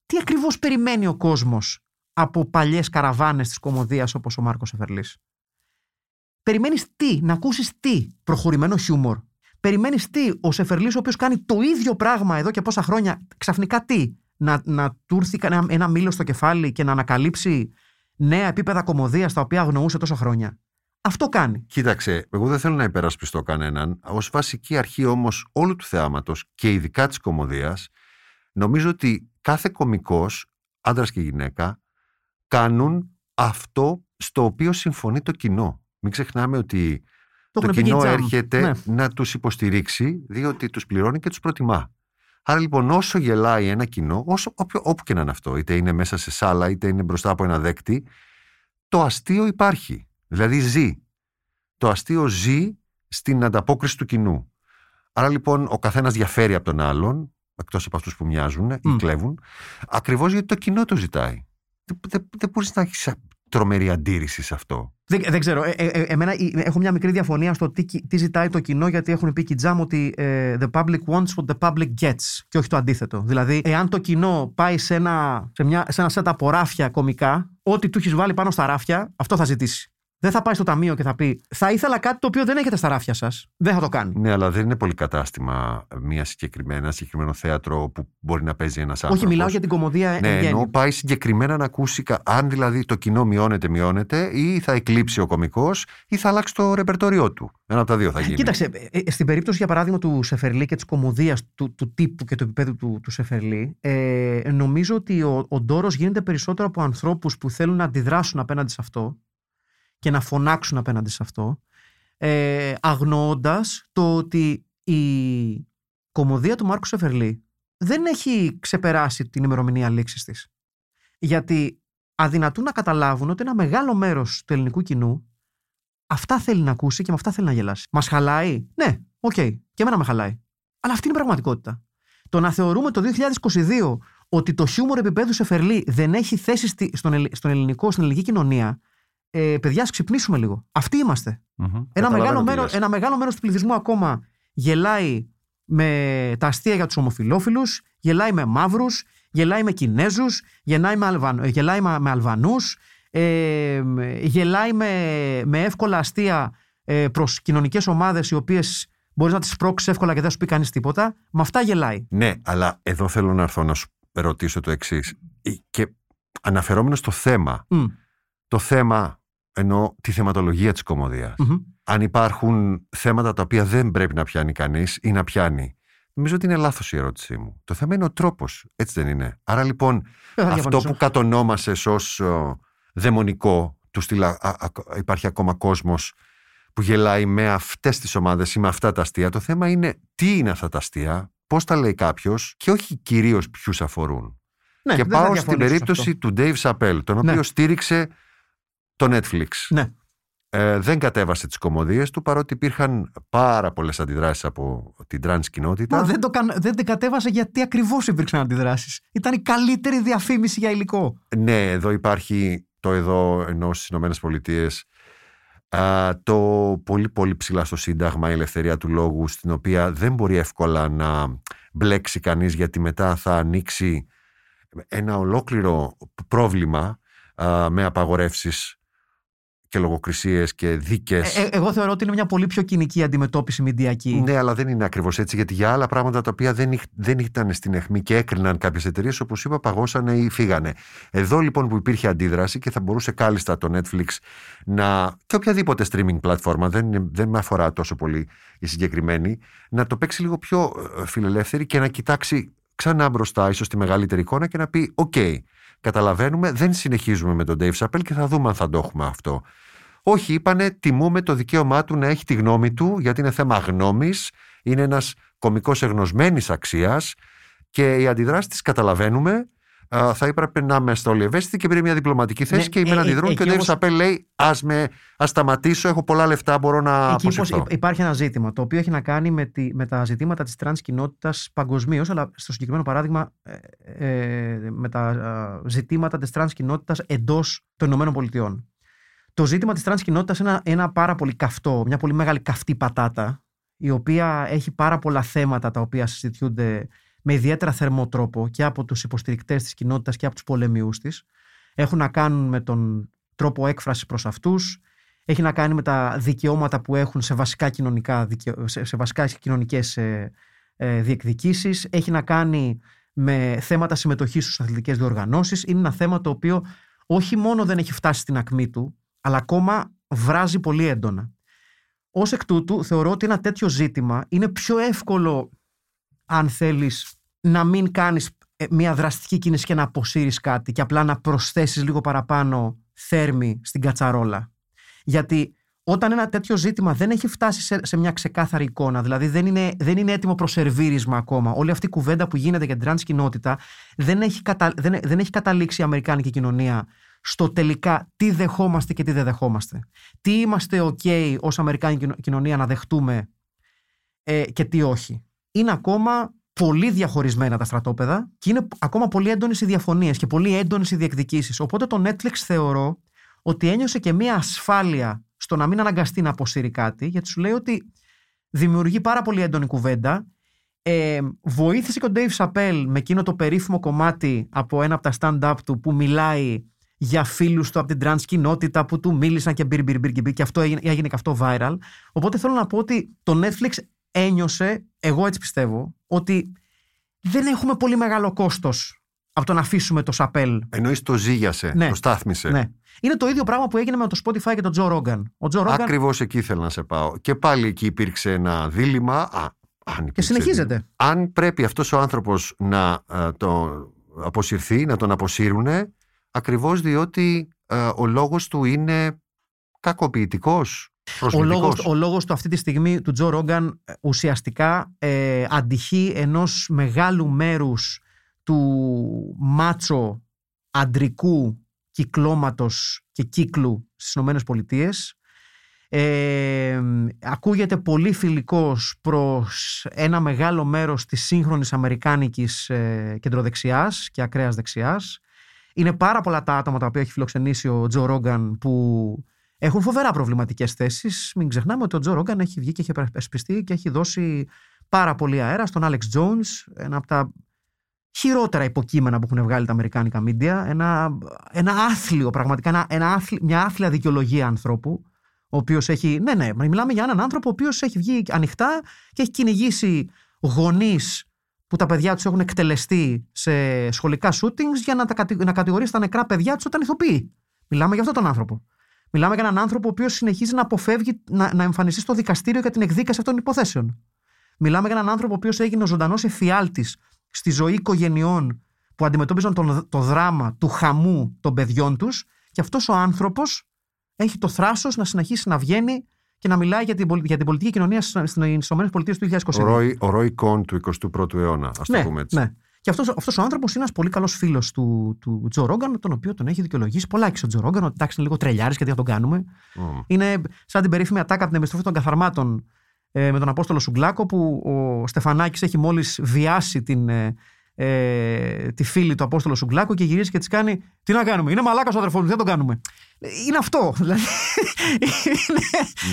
τι ακριβώς περιμένει ο κόσμος από παλιές καραβάνες της κομμωδίας όπως ο Μάρκος Εφερλής; Περιμένεις τι, να ακούσεις τι, προχωρημένο χιούμορ; Περιμένεις τι, ο Σεφερλής ο οποίος κάνει το ίδιο πράγμα εδώ και πόσα χρόνια, ξαφνικά τι, να, να του έρθει ένα, ένα μήλο στο κεφάλι και να ανακαλύψει νέα επίπεδα κομμωδίας τα οποία αγνοούσε τόσα χρόνια; Αυτό κάνει. Κοίταξε, εγώ δεν θέλω να υπερασπιστώ κανέναν. Ως βασική αρχή όμως όλου του θεάματος και ειδικά της κομμωδίας, νομίζω ότι κάθε κομικός, άντρας και γυναίκα, κάνουν αυτό στο οποίο συμφωνεί το κοινό. Μην ξεχνάμε ότι Το το, έχουν πει και οι κοινό Τζαμ. έρχεται Ναι. να τους υποστηρίξει διότι τους πληρώνει και τους προτιμά. Άρα λοιπόν όσο γελάει ένα κοινό, όσο, όποιο, όπου και να είναι αυτό, είτε είναι μέσα σε σάλα είτε είναι μπροστά από ένα δέκτη, το αστείο υπάρχει. Δηλαδή ζει. Το αστείο ζει στην ανταπόκριση του κοινού. Άρα λοιπόν ο καθένας διαφέρει από τον άλλον, εκτός από αυτούς που μοιάζουν ή κλέβουν, ακριβώς γιατί το κοινό το ζητάει. Δεν, δεν, δεν μπορείς να έχεις τρομερή αντίρρηση σε αυτό. Δεν, δεν ξέρω. Ε, ε, ε, εμένα ε, έχω μια μικρή διαφωνία στο τι, τι ζητάει το κοινό, γιατί έχουν πει Κιτζάμ ότι ε, the public wants what the public gets και όχι το αντίθετο. Δηλαδή, εάν το κοινό πάει σε ένα, σε μια, σε ένα σετ από ράφια κομικά, ό,τι του έχεις βάλει πάνω στα ράφια, αυτό θα ζητήσει. Δεν θα πάει στο ταμείο και θα πει Θα ήθελα κάτι το οποίο δεν έχετε στα ράφια σας. Δεν θα το κάνει. Ναι, αλλά δεν είναι πολύ κατάστημα μια συγκεκριμένα, ένα συγκεκριμένο θέατρο που μπορεί να παίζει ένας άνθρωπο. Όχι, μιλάω για την κομμωδία Ναι, εν γέννη. ενώ πάει συγκεκριμένα να ακούσει κα- αν δηλαδή το κοινό μειώνεται, μειώνεται, ή θα εκλείψει ο κωμικός, ή θα αλλάξει το ρεπερτόριό του. Ένα από τα δύο θα γίνει. Κοίταξε, ε, ε, στην περίπτωση για παράδειγμα του Σεφερλί και της κομμωδίας του, του τύπου και του επίπεδου του, του Σεφερλί, ε, νομίζω ότι ο, ο ντόρος γίνεται περισσότερο από ανθρώπους που θέλουν να αντιδράσουν απέναντι σε αυτό και να φωνάξουν απέναντι σε αυτό, ε, αγνοώντας το ότι η κωμωδία του Μάρκου Σεφερλί δεν έχει ξεπεράσει την ημερομηνία λήξης της. Γιατί αδυνατούν να καταλάβουν ότι ένα μεγάλο μέρος του ελληνικού κοινού αυτά θέλει να ακούσει και με αυτά θέλει να γελάσει. Μας χαλάει; Ναι, οκ. Και εμένα με χαλάει. Αλλά αυτή είναι η πραγματικότητα. Το να θεωρούμε το 2022 ότι το χιούμορ επίπεδου Σεφερλί δεν έχει θέση στη- στον, ελλ- στον ελληνικό, στην ελληνική κοινωνία, ε, παιδιά, ας ξυπνήσουμε λίγο. Αυτοί είμαστε. Μμμ. Ένα Καταλαβαίνω μεγάλο, τι μέρο, λες. ένα μεγάλο μέρος του πληθυσμού ακόμα γελάει με τα αστεία για τους ομοφιλόφιλους, γελάει με μαύρους, γελάει με Κινέζους, γελάει με, Αλβαν, γελάει με, με Αλβανούς, ε, γελάει με, με εύκολα αστεία ε, προς κοινωνικές ομάδες οι οποίες μπορείς να τις σπρώξεις εύκολα και δεν σου πει κανείς τίποτα. Με αυτά γελάει. Ναι, αλλά εδώ θέλω να έρθω να σου ρωτήσω το εξής. Και αναφερόμενος στο θέμα, Μμ, το θέμα εννοώ τη θεματολογία της κομμωδίας. μμμ. Αν υπάρχουν θέματα τα οποία δεν πρέπει να πιάνει κανείς ή να πιάνει. Νομίζω ότι είναι λάθος η ερώτησή μου. Το θέμα είναι ο τρόπος, έτσι δεν είναι. Άρα λοιπόν Δεν θα αυτό διαφωνήσω. που κατονόμασες ως ε, δαιμονικό, του στυλ, α- α- α- υπάρχει ακόμα κόσμος που γελάει με αυτές τις ομάδες ή με αυτά τα αστεία. Το θέμα είναι τι είναι αυτά τα αστεία, πώς τα λέει κάποιος και όχι κυρίως ποιους αφορούν. Ναι, και δεν θα πάω στην διαφωνήσω σε περίπτωση αυτό. του Dave Chappelle, τον οποίο Ναι. στήριξε το Netflix. Ναι. Ε, δεν κατέβασε τις κωμωδίες του παρότι υπήρχαν πάρα πολλές αντιδράσεις από την τρανς κοινότητα. Μα δεν, το καν, δεν την κατέβασε γιατί ακριβώς υπήρξαν αντιδράσεις. Ήταν η καλύτερη διαφήμιση για υλικό. Ναι, εδώ υπάρχει το εδώ ενώ στις Ηνωμένες Πολιτείες α, το πολύ πολύ ψηλά στο Σύνταγμα η ελευθερία του λόγου στην οποία δεν μπορεί εύκολα να μπλέξει κανείς γιατί μετά θα ανοίξει ένα ολόκληρο πρόβλημα α, με απαγορεύσεις και λογοκρισίες και δίκες. Ε, ε, εγώ θεωρώ ότι είναι μια πολύ πιο κοινική αντιμετώπιση μηντιακή. Ναι, αλλά δεν είναι ακριβώς έτσι, γιατί για άλλα πράγματα τα οποία δεν, είχ- δεν ήταν στην αιχμή και έκριναν κάποιες εταιρείες, όπως είπα, παγώσανε ή φύγανε. Εδώ λοιπόν που υπήρχε αντίδραση και θα μπορούσε κάλλιστα το Netflix να. και οποιαδήποτε streaming πλατφόρμα, δεν, είναι- δεν με αφορά τόσο πολύ η συγκεκριμένη, να το παίξει λίγο πιο ε, φιλελεύθερη και να κοιτάξει ξανά μπροστά, ίσως τη μεγαλύτερη εικόνα και να πει: Οκ, καταλαβαίνουμε, δεν συνεχίζουμε με τον Dave Chappelle και θα δούμε αν θα το έχουμε αυτό. Όχι, είπανε, τιμούμε το δικαίωμά του να έχει τη γνώμη του, γιατί είναι θέμα γνώμης. Είναι ένας κωμικός εγνωσμένης αξίας και οι αντιδράσει τι καταλαβαίνουμε. Α, θα έπρεπε να είμαστε όλοι ευαίσθητοι και πήρε μια διπλωματική θέση Ναι, και οι μεν ε, ε, αντιδρούν και ο εκεί Dave όμως- Chappelle λέει: Α ας σταματήσω, έχω πολλά λεφτά, μπορώ να Εκεί πως αποσυρθώ. υπ- υπάρχει ένα ζήτημα το οποίο έχει να κάνει με, τη, με τα ζητήματα της τρανς κοινότητας παγκοσμίως, αλλά στο συγκεκριμένο παράδειγμα ε, ε, με τα ε, ζητήματα της τρανς κοινότητας εντός των Ηνωμένων Πολιτειών. Το ζήτημα της τρανς κοινότητας είναι ένα, ένα πάρα πολύ καυτό, μια πολύ μεγάλη καυτή πατάτα η οποία έχει πάρα πολλά θέματα τα οποία συζητιούνται με ιδιαίτερα θερμό τρόπο και από τους υποστηρικτές της κοινότητας και από τους πολεμιούς της. Έχουν να κάνουν με τον τρόπο έκφρασης προς αυτούς, έχει να κάνει με τα δικαιώματα που έχουν σε βασικά, κοινωνικά, δικαι- σε, σε βασικά κοινωνικές ε, ε, διεκδικήσεις, έχει να κάνει με θέματα συμμετοχής στους αθλητικές διοργανώσεις. Είναι ένα θέμα το οποίο όχι μόνο δεν έχει φτάσει στην ακμή του, αλλά ακόμα βράζει πολύ έντονα. Ως εκ τούτου θεωρώ ότι ένα τέτοιο ζήτημα είναι πιο εύκολο αν θέλεις να μην κάνεις ε, μια δραστική κίνηση και να αποσύρεις κάτι και απλά να προσθέσεις λίγο παραπάνω θέρμη στην κατσαρόλα. Γιατί όταν ένα τέτοιο ζήτημα δεν έχει φτάσει σε, σε μια ξεκάθαρη εικόνα, δηλαδή δεν είναι, δεν είναι έτοιμο προς σερβίρισμα ακόμα, όλη αυτή η κουβέντα που γίνεται για την τρανς κοινότητα δεν έχει, κατα, δεν, δεν έχει καταλήξει η Αμερικάνικη κοινωνία στο τελικά τι δεχόμαστε και τι δεν δεχόμαστε. Τι είμαστε OK ως Αμερικάνικη κοινωνία να δεχτούμε ε, και τι όχι. Είναι ακόμα πολύ διαχωρισμένα τα στρατόπεδα και είναι ακόμα πολύ έντονες οι διαφωνίες και πολύ έντονες οι διεκδικήσεις. Οπότε το Netflix θεωρώ ότι ένιωσε και μία ασφάλεια στο να μην αναγκαστεί να αποσύρει κάτι, γιατί σου λέει ότι δημιουργεί πάρα πολύ έντονη κουβέντα. Ε, βοήθησε και ο Dave Chappelle με εκείνο το περίφημο κομμάτι από ένα από τα stand-up του που μιλάει για φίλους του από την trans κοινότητα που του μίλησαν και μπυρ, μπυρ, μπυρ, και, μπυρ, και αυτό έγινε, έγινε και αυτό viral. Οπότε θέλω να πω ότι το Netflix ένιωσε, εγώ έτσι πιστεύω, ότι δεν έχουμε πολύ μεγάλο κόστος από το να αφήσουμε το Σαπέλ. Εννοείς το ζήγιασε, Ναι. το στάθμισε. Ναι. Είναι το ίδιο πράγμα που έγινε με το Spotify και τον Joe Rogan. Ο Joe Rogan Ακριβώς εκεί ήθελα να σε πάω. Και πάλι εκεί υπήρξε ένα δίλημα. Α, αν και υπήρξε συνεχίζεται. δίλημα. Αν πρέπει αυτός ο άνθρωπος να ε, το αποσυρθεί, να τον αποσύρουν, ακριβώς διότι ε, ο λόγος του είναι κακοποιητικός. Ο λόγος, ο λόγος του αυτή τη στιγμή του Τζο Ρόγκαν ε, ουσιαστικά ε, αντυχεί ενός μεγάλου μέρους του μάτσο αντρικού κυκλώματος και κύκλου στις Ηνωμένες Πολιτείες. Ε, ακούγεται πολύ φιλικός προς ένα μεγάλο μέρος της σύγχρονης αμερικάνικης ε, κεντροδεξιάς και ακραίας δεξιάς. Είναι πάρα πολλά τα άτομα τα οποία έχει φιλοξενήσει ο Τζο Ρόγκαν που έχουν φοβερά προβληματικές θέσεις. Μην ξεχνάμε ότι ο Τζο Ρόγκαν έχει βγει και έχει επεσπιστεί και έχει δώσει πάρα πολύ αέρα στον Άλεξ Jones, ένα από τα χειρότερα υποκείμενα που έχουν βγάλει τα αμερικάνικα μίντια. Ένα, ένα άθλιο, πραγματικά, ένα, ένα άθλι, μια άθλια δικαιολογία ανθρώπου. Ο οποίος έχει. Ναι, ναι, μιλάμε για έναν άνθρωπο ο οποίος έχει βγει ανοιχτά και έχει κυνηγήσει γονείς που τα παιδιά τους έχουν εκτελεστεί σε σχολικά shootings για να, τα, κατη- να κατηγορήσει τα νεκρά παιδιά τους όταν ηθοποιεί. Μιλάμε για αυτόν τον άνθρωπο. Μιλάμε για έναν άνθρωπο ο οποίος συνεχίζει να αποφεύγει να, να εμφανιστεί στο δικαστήριο για την εκδίκαση αυτών των υποθέσεων. Μιλάμε για έναν άνθρωπο ο οποίος έγινε ο ζωντανός εφιάλτης στη ζωή οικογενειών που αντιμετώπιζαν τον, το δράμα του χαμού των παιδιών τους. Και αυτός ο άνθρωπος έχει το θράσος να συνεχίσει να βγαίνει και να μιλάει για την, πολι- για την πολιτική κοινωνία στις ΗΠΑ του 2022. Ο Ρόι, ο Ρόι Κον του 21ου αιώνα, ας το Ναι, πούμε έτσι. ναι. Και αυτός, αυτός ο άνθρωπος είναι ένας πολύ καλός φίλος του, του Τζο Ρόγκαν, τον οποίο τον έχει δικαιολογήσει πολλά και ο Τζο Ρόγκαν, ότι εντάξει είναι λίγο τρελιάρης και τι θα τον κάνουμε. Μμ. Είναι σαν την περίφημη ατάκα από την επιστροφή των καθαρμάτων ε, με τον Απόστολο Σουγκλάκο, που ο Στεφανάκης έχει μόλις βιάσει την, ε, ε, τη φίλη του Απόστολο Σουγκλάκου και γυρίζει και της κάνει Τι να κάνουμε, είναι μαλάκας ο αδερφός μου, τι θα τον κάνουμε. Ε, Είναι αυτό. Δηλαδή, είναι,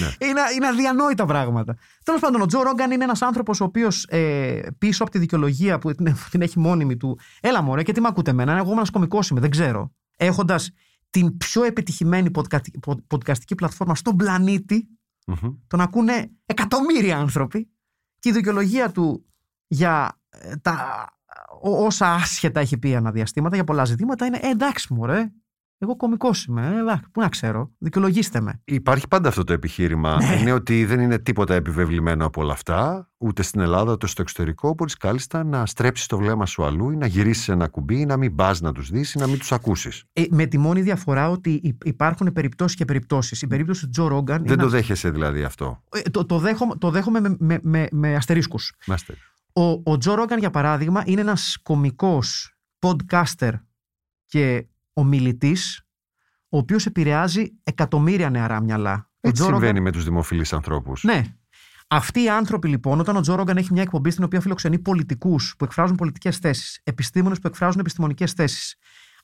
Ναι. είναι, είναι αδιανόητα πράγματα. Τέλος πάντων, ο Τζο Ρόγκαν είναι ένας άνθρωπος ο οποίος ε, πίσω από τη δικαιολογία που την, την έχει μόνιμη του. Έλα μωρέ, και τι με ακούτε εμένα, εγώ ένας κωμικός είμαι, δεν ξέρω. Έχοντας την πιο επιτυχημένη podcasti- pod- podcastική πλατφόρμα στον πλανήτη, Μμμ. τον ακούνε εκατομμύρια άνθρωποι και η δικαιολογία του για ε, τα ό- όσα άσχετα έχει πει αναδιαστήματα για πολλά ζητήματα είναι ε, εντάξει μωρέ, εγώ κωμικός είμαι, ε, εντάξει, πού να ξέρω, δικαιολογήστε με. Υπάρχει πάντα αυτό το επιχείρημα. Ναι. Είναι ότι δεν είναι τίποτα επιβεβλημένο από όλα αυτά, ούτε στην Ελλάδα ούτε στο εξωτερικό. Μπορείς κάλλιστα να στρέψεις το βλέμμα σου αλλού ή να γυρίσεις ένα κουμπί ή να μην πας να τους δεις ή να μην τους ακούσεις. Ε, με τη μόνη διαφορά ότι υ- υπάρχουν περιπτώσεις και περιπτώσεις. Η περίπτωση του Τζο Ρόγκαν Δεν είναι το δέχεσαι δηλαδή αυτό. ε, το, το, δέχομαι, το δέχομαι με, με, με, με αστερίσκους. Μάστε. Ο, ο Τζο Ρόγκαν, για παράδειγμα, είναι ένας κομικός podcaster και ομιλητής, ο οποίος επηρεάζει εκατομμύρια νεαρά μυαλά. Ο Έτσι Τζο Ρόγκαν- συμβαίνει με τους δημοφιλείς ανθρώπους. Ναι. Αυτοί οι άνθρωποι λοιπόν, όταν ο Τζο Ρόγκαν έχει μια εκπομπή στην οποία φιλοξενεί πολιτικούς που εκφράζουν πολιτικές θέσεις, επιστήμονες που εκφράζουν επιστημονικές θέσεις,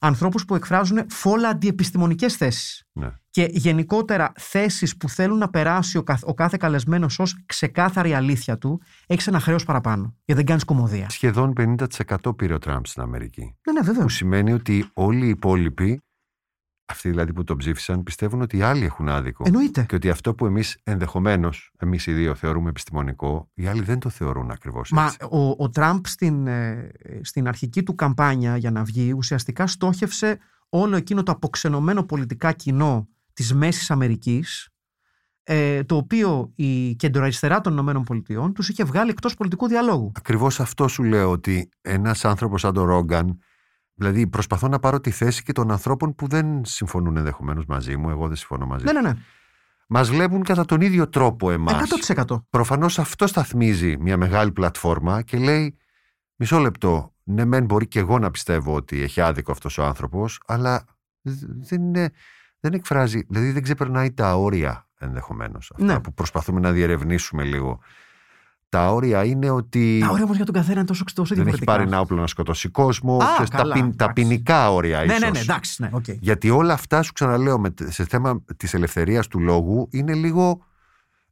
ανθρώπους που εκφράζουν φόλα αντιεπιστημονικές θέσεις Ναι. και γενικότερα θέσεις που θέλουν να περάσει ο, καθ- ο κάθε καλεσμένος ως ξεκάθαρη αλήθεια του, έχεις ένα χρέος παραπάνω. Γιατί δεν κάνεις κομμωδία. Σχεδόν 50% πήρε ο Τραμπ στην Αμερική. Ναι, ναι, βεβαίω. Που σημαίνει ότι όλοι οι υπόλοιποι, αυτοί δηλαδή που τον ψήφισαν, πιστεύουν ότι οι άλλοι έχουν άδικο. Εννοείται. Και ότι αυτό που εμείς ενδεχομένως, εμείς οι δύο θεωρούμε επιστημονικό, οι άλλοι δεν το θεωρούν ακριβώς Μα έτσι. ο, ο Τραμπ στην, ε, στην αρχική του καμπάνια για να βγει ουσιαστικά στόχευσε όλο εκείνο το αποξενωμένο πολιτικά κοινό της Μέσης Αμερικής ε, το οποίο η κεντροαριστερά των Ηνωμένων Πολιτειών τους είχε βγάλει εκτός πολιτικού διαλόγου. Ακριβώς αυτό σου λέω ότι ένας άνθρωπος σαν τον Ρόγκαν, δηλαδή προσπαθώ να πάρω τη θέση και των ανθρώπων που δεν συμφωνούν ενδεχομένως μαζί μου, εγώ δεν συμφωνώ μαζί Ναι, ναι, ναι. Μας βλέπουν κατά τον ίδιο τρόπο εμάς. 100%. Προφανώς αυτό σταθμίζει μια μεγάλη πλατφόρμα και λέει: Μισό λεπτό. Ναι, μεν μπορεί και εγώ να πιστεύω ότι έχει άδικο αυτός ο άνθρωπος, αλλά δ- δεν, είναι, δεν εκφράζει, δηλαδή δεν ξεπερνάει τα όρια ενδεχομένως. Αυτά Ναι. που προσπαθούμε να διερευνήσουμε λίγο. Τα όρια είναι ότι Τα όρια όμως για τον καθένα είναι τόσο, τόσο δεν έχει διαφορετικά. πάρει ένα όπλο να σκοτώσει κόσμο. Α, ξέρεις, τα, καλά, ποιν- τα εντάξει. ποινικά όρια Ναι, ίσως. ναι, ναι, εντάξει. Ναι, οκ. Γιατί όλα αυτά σου ξαναλέω με, σε θέμα της ελευθερίας του λόγου είναι λίγο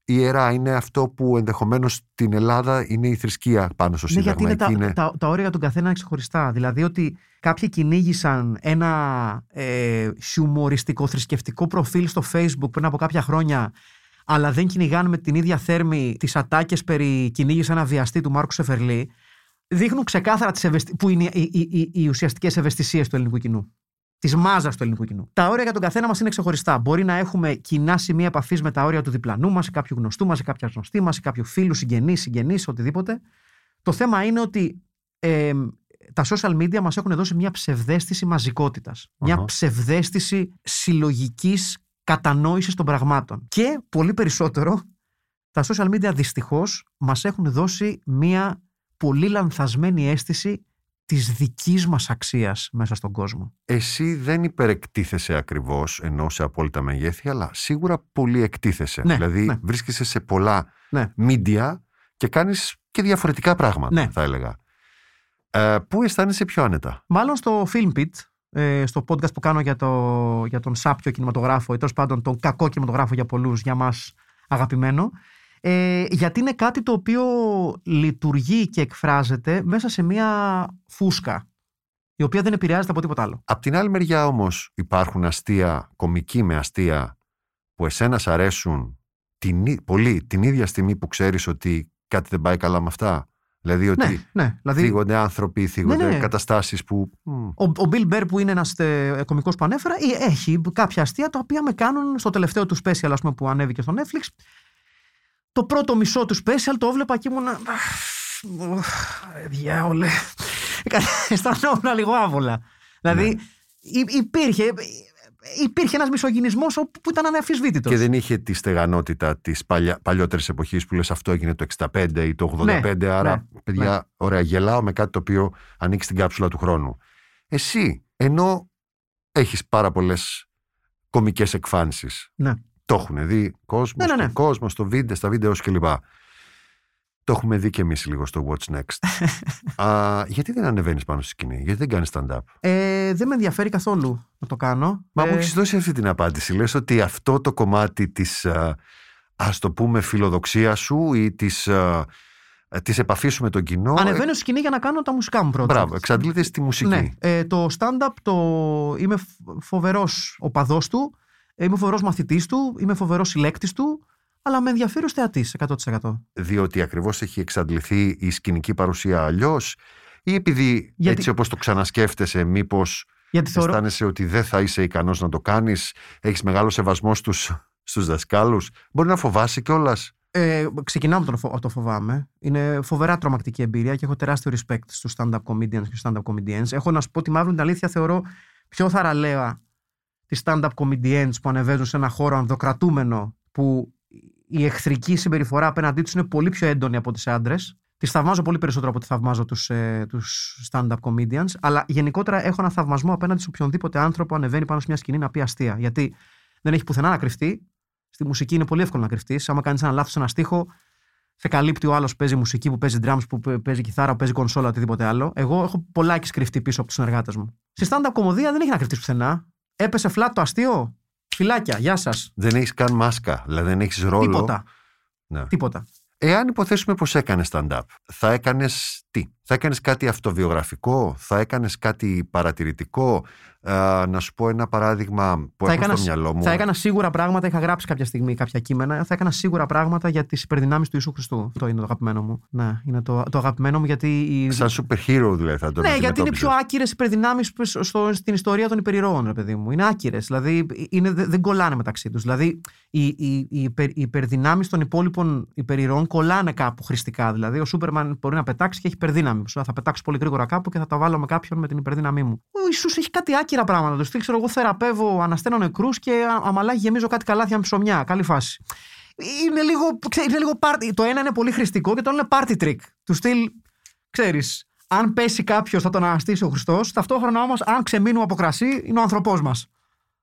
ιερά. Είναι αυτό που ενδεχομένως στην Ελλάδα είναι η θρησκεία πάνω στο Ναι, γιατί Σύνταγμα. είναι Εκεί τα, τα, τα όρια για τον καθένα είναι ξεχωριστά. Δηλαδή ότι κάποιοι κυνήγησαν ένα ε, χιουμοριστικό θρησκευτικό προφίλ στο Facebook πριν από κάποια χρόνια, αλλά δεν κυνηγάνε με την ίδια θέρμη τις ατάκες περί κυνήγησε ένα βιαστή του Μάρκου Σεφερλί. Δείχνουν ξεκάθαρα τις ευαισθη... που είναι οι, οι, οι, οι ουσιαστικές ευαισθησίες του ελληνικού κοινού. Της μάζας του ελληνικού κοινού. Τα όρια για τον καθένα μας είναι ξεχωριστά. Μπορεί να έχουμε κοινά σημεία επαφής με τα όρια του διπλανού μας, κάποιου γνωστού μας, κάποια γνωστή μας, κάποιου φίλου, συγγενείς, συγγενείς, οτιδήποτε. Το θέμα είναι ότι ε, τα social media μας έχουν δώσει μια ψευδέστηση μαζικότητας. Μια Αχα. ψευδέστηση συλλογικής κατανόησης των πραγμάτων. Και πολύ περισσότερο, τα social media δυστυχώς μας έχουν δώσει μια πολύ λανθασμένη αίσθηση της δικής μας αξίας μέσα στον κόσμο. Εσύ δεν υπερεκτίθεσαι ακριβώς ενώ σε απόλυτα μεγέθη, αλλά σίγουρα πολύ εκτίθεσαι. Ναι, δηλαδή ναι. βρίσκεσαι σε πολλά Ναι. media και κάνεις και διαφορετικά πράγματα, Ναι. θα έλεγα. Ε, πού αισθάνεσαι πιο άνετα; Μάλλον στο Film Pit, ε, στο podcast που κάνω για, το, για τον σάπιο κινηματογράφο ή τέλος πάντων τον κακό κινηματογράφο για πολλούς, για μας αγαπημένο, ε, γιατί είναι κάτι το οποίο λειτουργεί και εκφράζεται μέσα σε μια φούσκα, η οποία δεν επηρεάζεται από τίποτα άλλο. Απ' την άλλη μεριά όμως υπάρχουν αστεία, κομική με αστεία, που εσένα σ' αρέσουν την, ί- πολύ την ίδια στιγμή που ξέρεις ότι κάτι δεν πάει καλά με αυτά; Δηλαδή ότι Ναι, ναι. Δηλαδή, θίγονται άνθρωποι, θίγονται Ναι, ναι. καταστάσεις που... μ, ο, ο Bill Burr που είναι ένας ε, κωμικός που ανέφερα ή έχει κάποια αστεία τα οποία με κάνουν στο τελευταίο του special ας πούμε, που ανέβηκε στο Netflix το πρώτο μισό του special το έβλεπα και ήμουν διάολε αισθανόμουν λίγο άβολα δηλαδή Ναι. υ- υπήρχε υπήρχε ένας μισογυνισμός όπου- που ήταν αναφυσβήτητος Και δεν είχε τη στεγανότητα της παλιότερης εποχής που λες αυτό έγινε το 65 ή το 85. Ναι, άρα, ναι, παιδιά, ναι. ωραία, γελάω με κάτι το οποίο ανήκει στην κάψουλα του χρόνου. Εσύ, ενώ έχεις πάρα πολλές κομικές εκφάνσεις. Ναι. Το έχουν δει κόσμος, Ναι, ναι, ναι. κόσμος, στο βίντεο, στα βίντεο κλπ. Το έχουμε δει και εμείς λίγο στο What's Next. Α, γιατί δεν ανεβαίνεις πάνω στη σκηνή, γιατί δεν κάνεις stand-up; ε, δεν με ενδιαφέρει καθόλου να το κάνω Μα Ε, μου έχεις δώσει αυτή την απάντηση. Λες ότι αυτό το κομμάτι της, α, ας το πούμε, φιλοδοξίας σου ή της, α, της επαφής σου με τον κοινό... ανεβαίνω στη σκηνή για να κάνω τα μουσικά μου ε, project Μπράβο, εξαντλείται στη μουσική. Ναι, ε, το stand-up το... είμαι φοβερός οπαδός του, ε, είμαι φοβερός μαθητής του, είμαι φοβερός συλλέκτης του, αλλά με ενδιαφέρει ως θεατής 100%. Διότι ακριβώς έχει εξαντληθεί η σκηνική παρουσία αλλιώς, ή επειδή Γιατί- έτσι όπως το ξανασκέφτεσαι μήπως Γιατί θεωρώ. αισθάνεσαι ότι δεν θα είσαι ικανός να το κάνεις, έχεις μεγάλο σεβασμό στους, στους δασκάλους, μπορεί να φοβάσαι κιόλας; Ε, ξεκινάω με το, φο- το φοβάμαι. Είναι φοβερά τρομακτική εμπειρία και έχω τεράστιο respect στους stand-up comedians και stand-up comedians. Έχω να σου πω τη μαύρη την αλήθεια, θεωρώ πιο θαραλέα τις stand-up comedians που ανεβαίνουν σε ένα χώρο ανδοκρατούμενο που η εχθρική συμπεριφορά απέναντί τους είναι πολύ πιο έντονη από τις άντρες. Τις θαυμάζω πολύ περισσότερο από ότι θαυμάζω τους, ε, τους stand-up comedians, αλλά γενικότερα έχω ένα θαυμασμό απέναντι σε οποιονδήποτε άνθρωπο ανεβαίνει πάνω σε μια σκηνή να πει αστεία. Γιατί δεν έχει πουθενά να κρυφτεί. Στη μουσική είναι πολύ εύκολο να κρυφτεί. Άμα κάνεις ένα λάθος σε ένα στίχο, σε καλύπτει ο άλλος που παίζει μουσική, που παίζει drums, που παι- παίζει κιθάρα, που παίζει κονσόλα, οτιδήποτε άλλο. Εγώ έχω πολλά κρυφτεί πίσω από τους συνεργάτες μου. Στη stand-up κομμωδία δεν έχει να κρυφτείς πουθενά. Έπεσε φλάτ το αστείο. Φυλάκια, γεια σας. Δεν έχεις καν μάσκα, δηλαδή δεν έχεις ρόλο. Τίποτα. Ναι. Τίποτα. Εάν υποθέσουμε πως έκανες stand-up, θα έκανες τι; Θα έκανες κάτι αυτοβιογραφικό, θα έκανες κάτι παρατηρητικό, Α, να σου πω ένα παράδειγμα που Θα έχω έκανα, στο μυαλό μου. θα έκανα σίγουρα πράγματα. Είχα γράψει κάποια στιγμή κάποια κείμενα. Θα έκανα σίγουρα πράγματα για τις υπερδυνάμεις του Ιησού Χριστού. Αυτό είναι το αγαπημένο μου. Ναι, είναι το, το αγαπημένο μου γιατί. Η... Σαν super hero δηλαδή θα τον Ναι, γιατί είναι πιο αντιμετώπιζες. άκυρες υπερδυνάμεις στην ιστορία των υπερηρώων, ρε παιδί μου. Είναι άκυρες. Δηλαδή είναι, δεν δεν κολλάνε μεταξύ τους. Δηλαδή οι, οι, οι, υπερ, οι υπερδυνάμεις των υπόλοιπων υπερηρώων κολλάνε κάπου χρηστικά. Δηλαδή ο Σούπερμαν μπορεί να πετάξει και έχει υπερδύναμη. Σου λέει, θα πετάξω πολύ γρήγορα κάπου και θα τα βάλω με κάποιον με την υπερδύναμή μου. Ο Ιησούς έχει κάτι άκυρα πράγματα. Το στείλει, ξέρω εγώ, θεραπεύω, ανασταίνω νεκρούς και α- αμαλάκι γεμίζω κάτι καλάθια με ψωμιά. Καλή φάση. Είναι λίγο, ξέρεις, είναι λίγο party. Το ένα είναι πολύ χρηστικό και το άλλο είναι party trick. Του στυλ, ξέρεις, αν πέσει κάποιος θα τον αναστήσει ο Χριστός. Ταυτόχρονα όμως, αν ξεμείνουμε από κρασί, είναι ο άνθρωπός μας.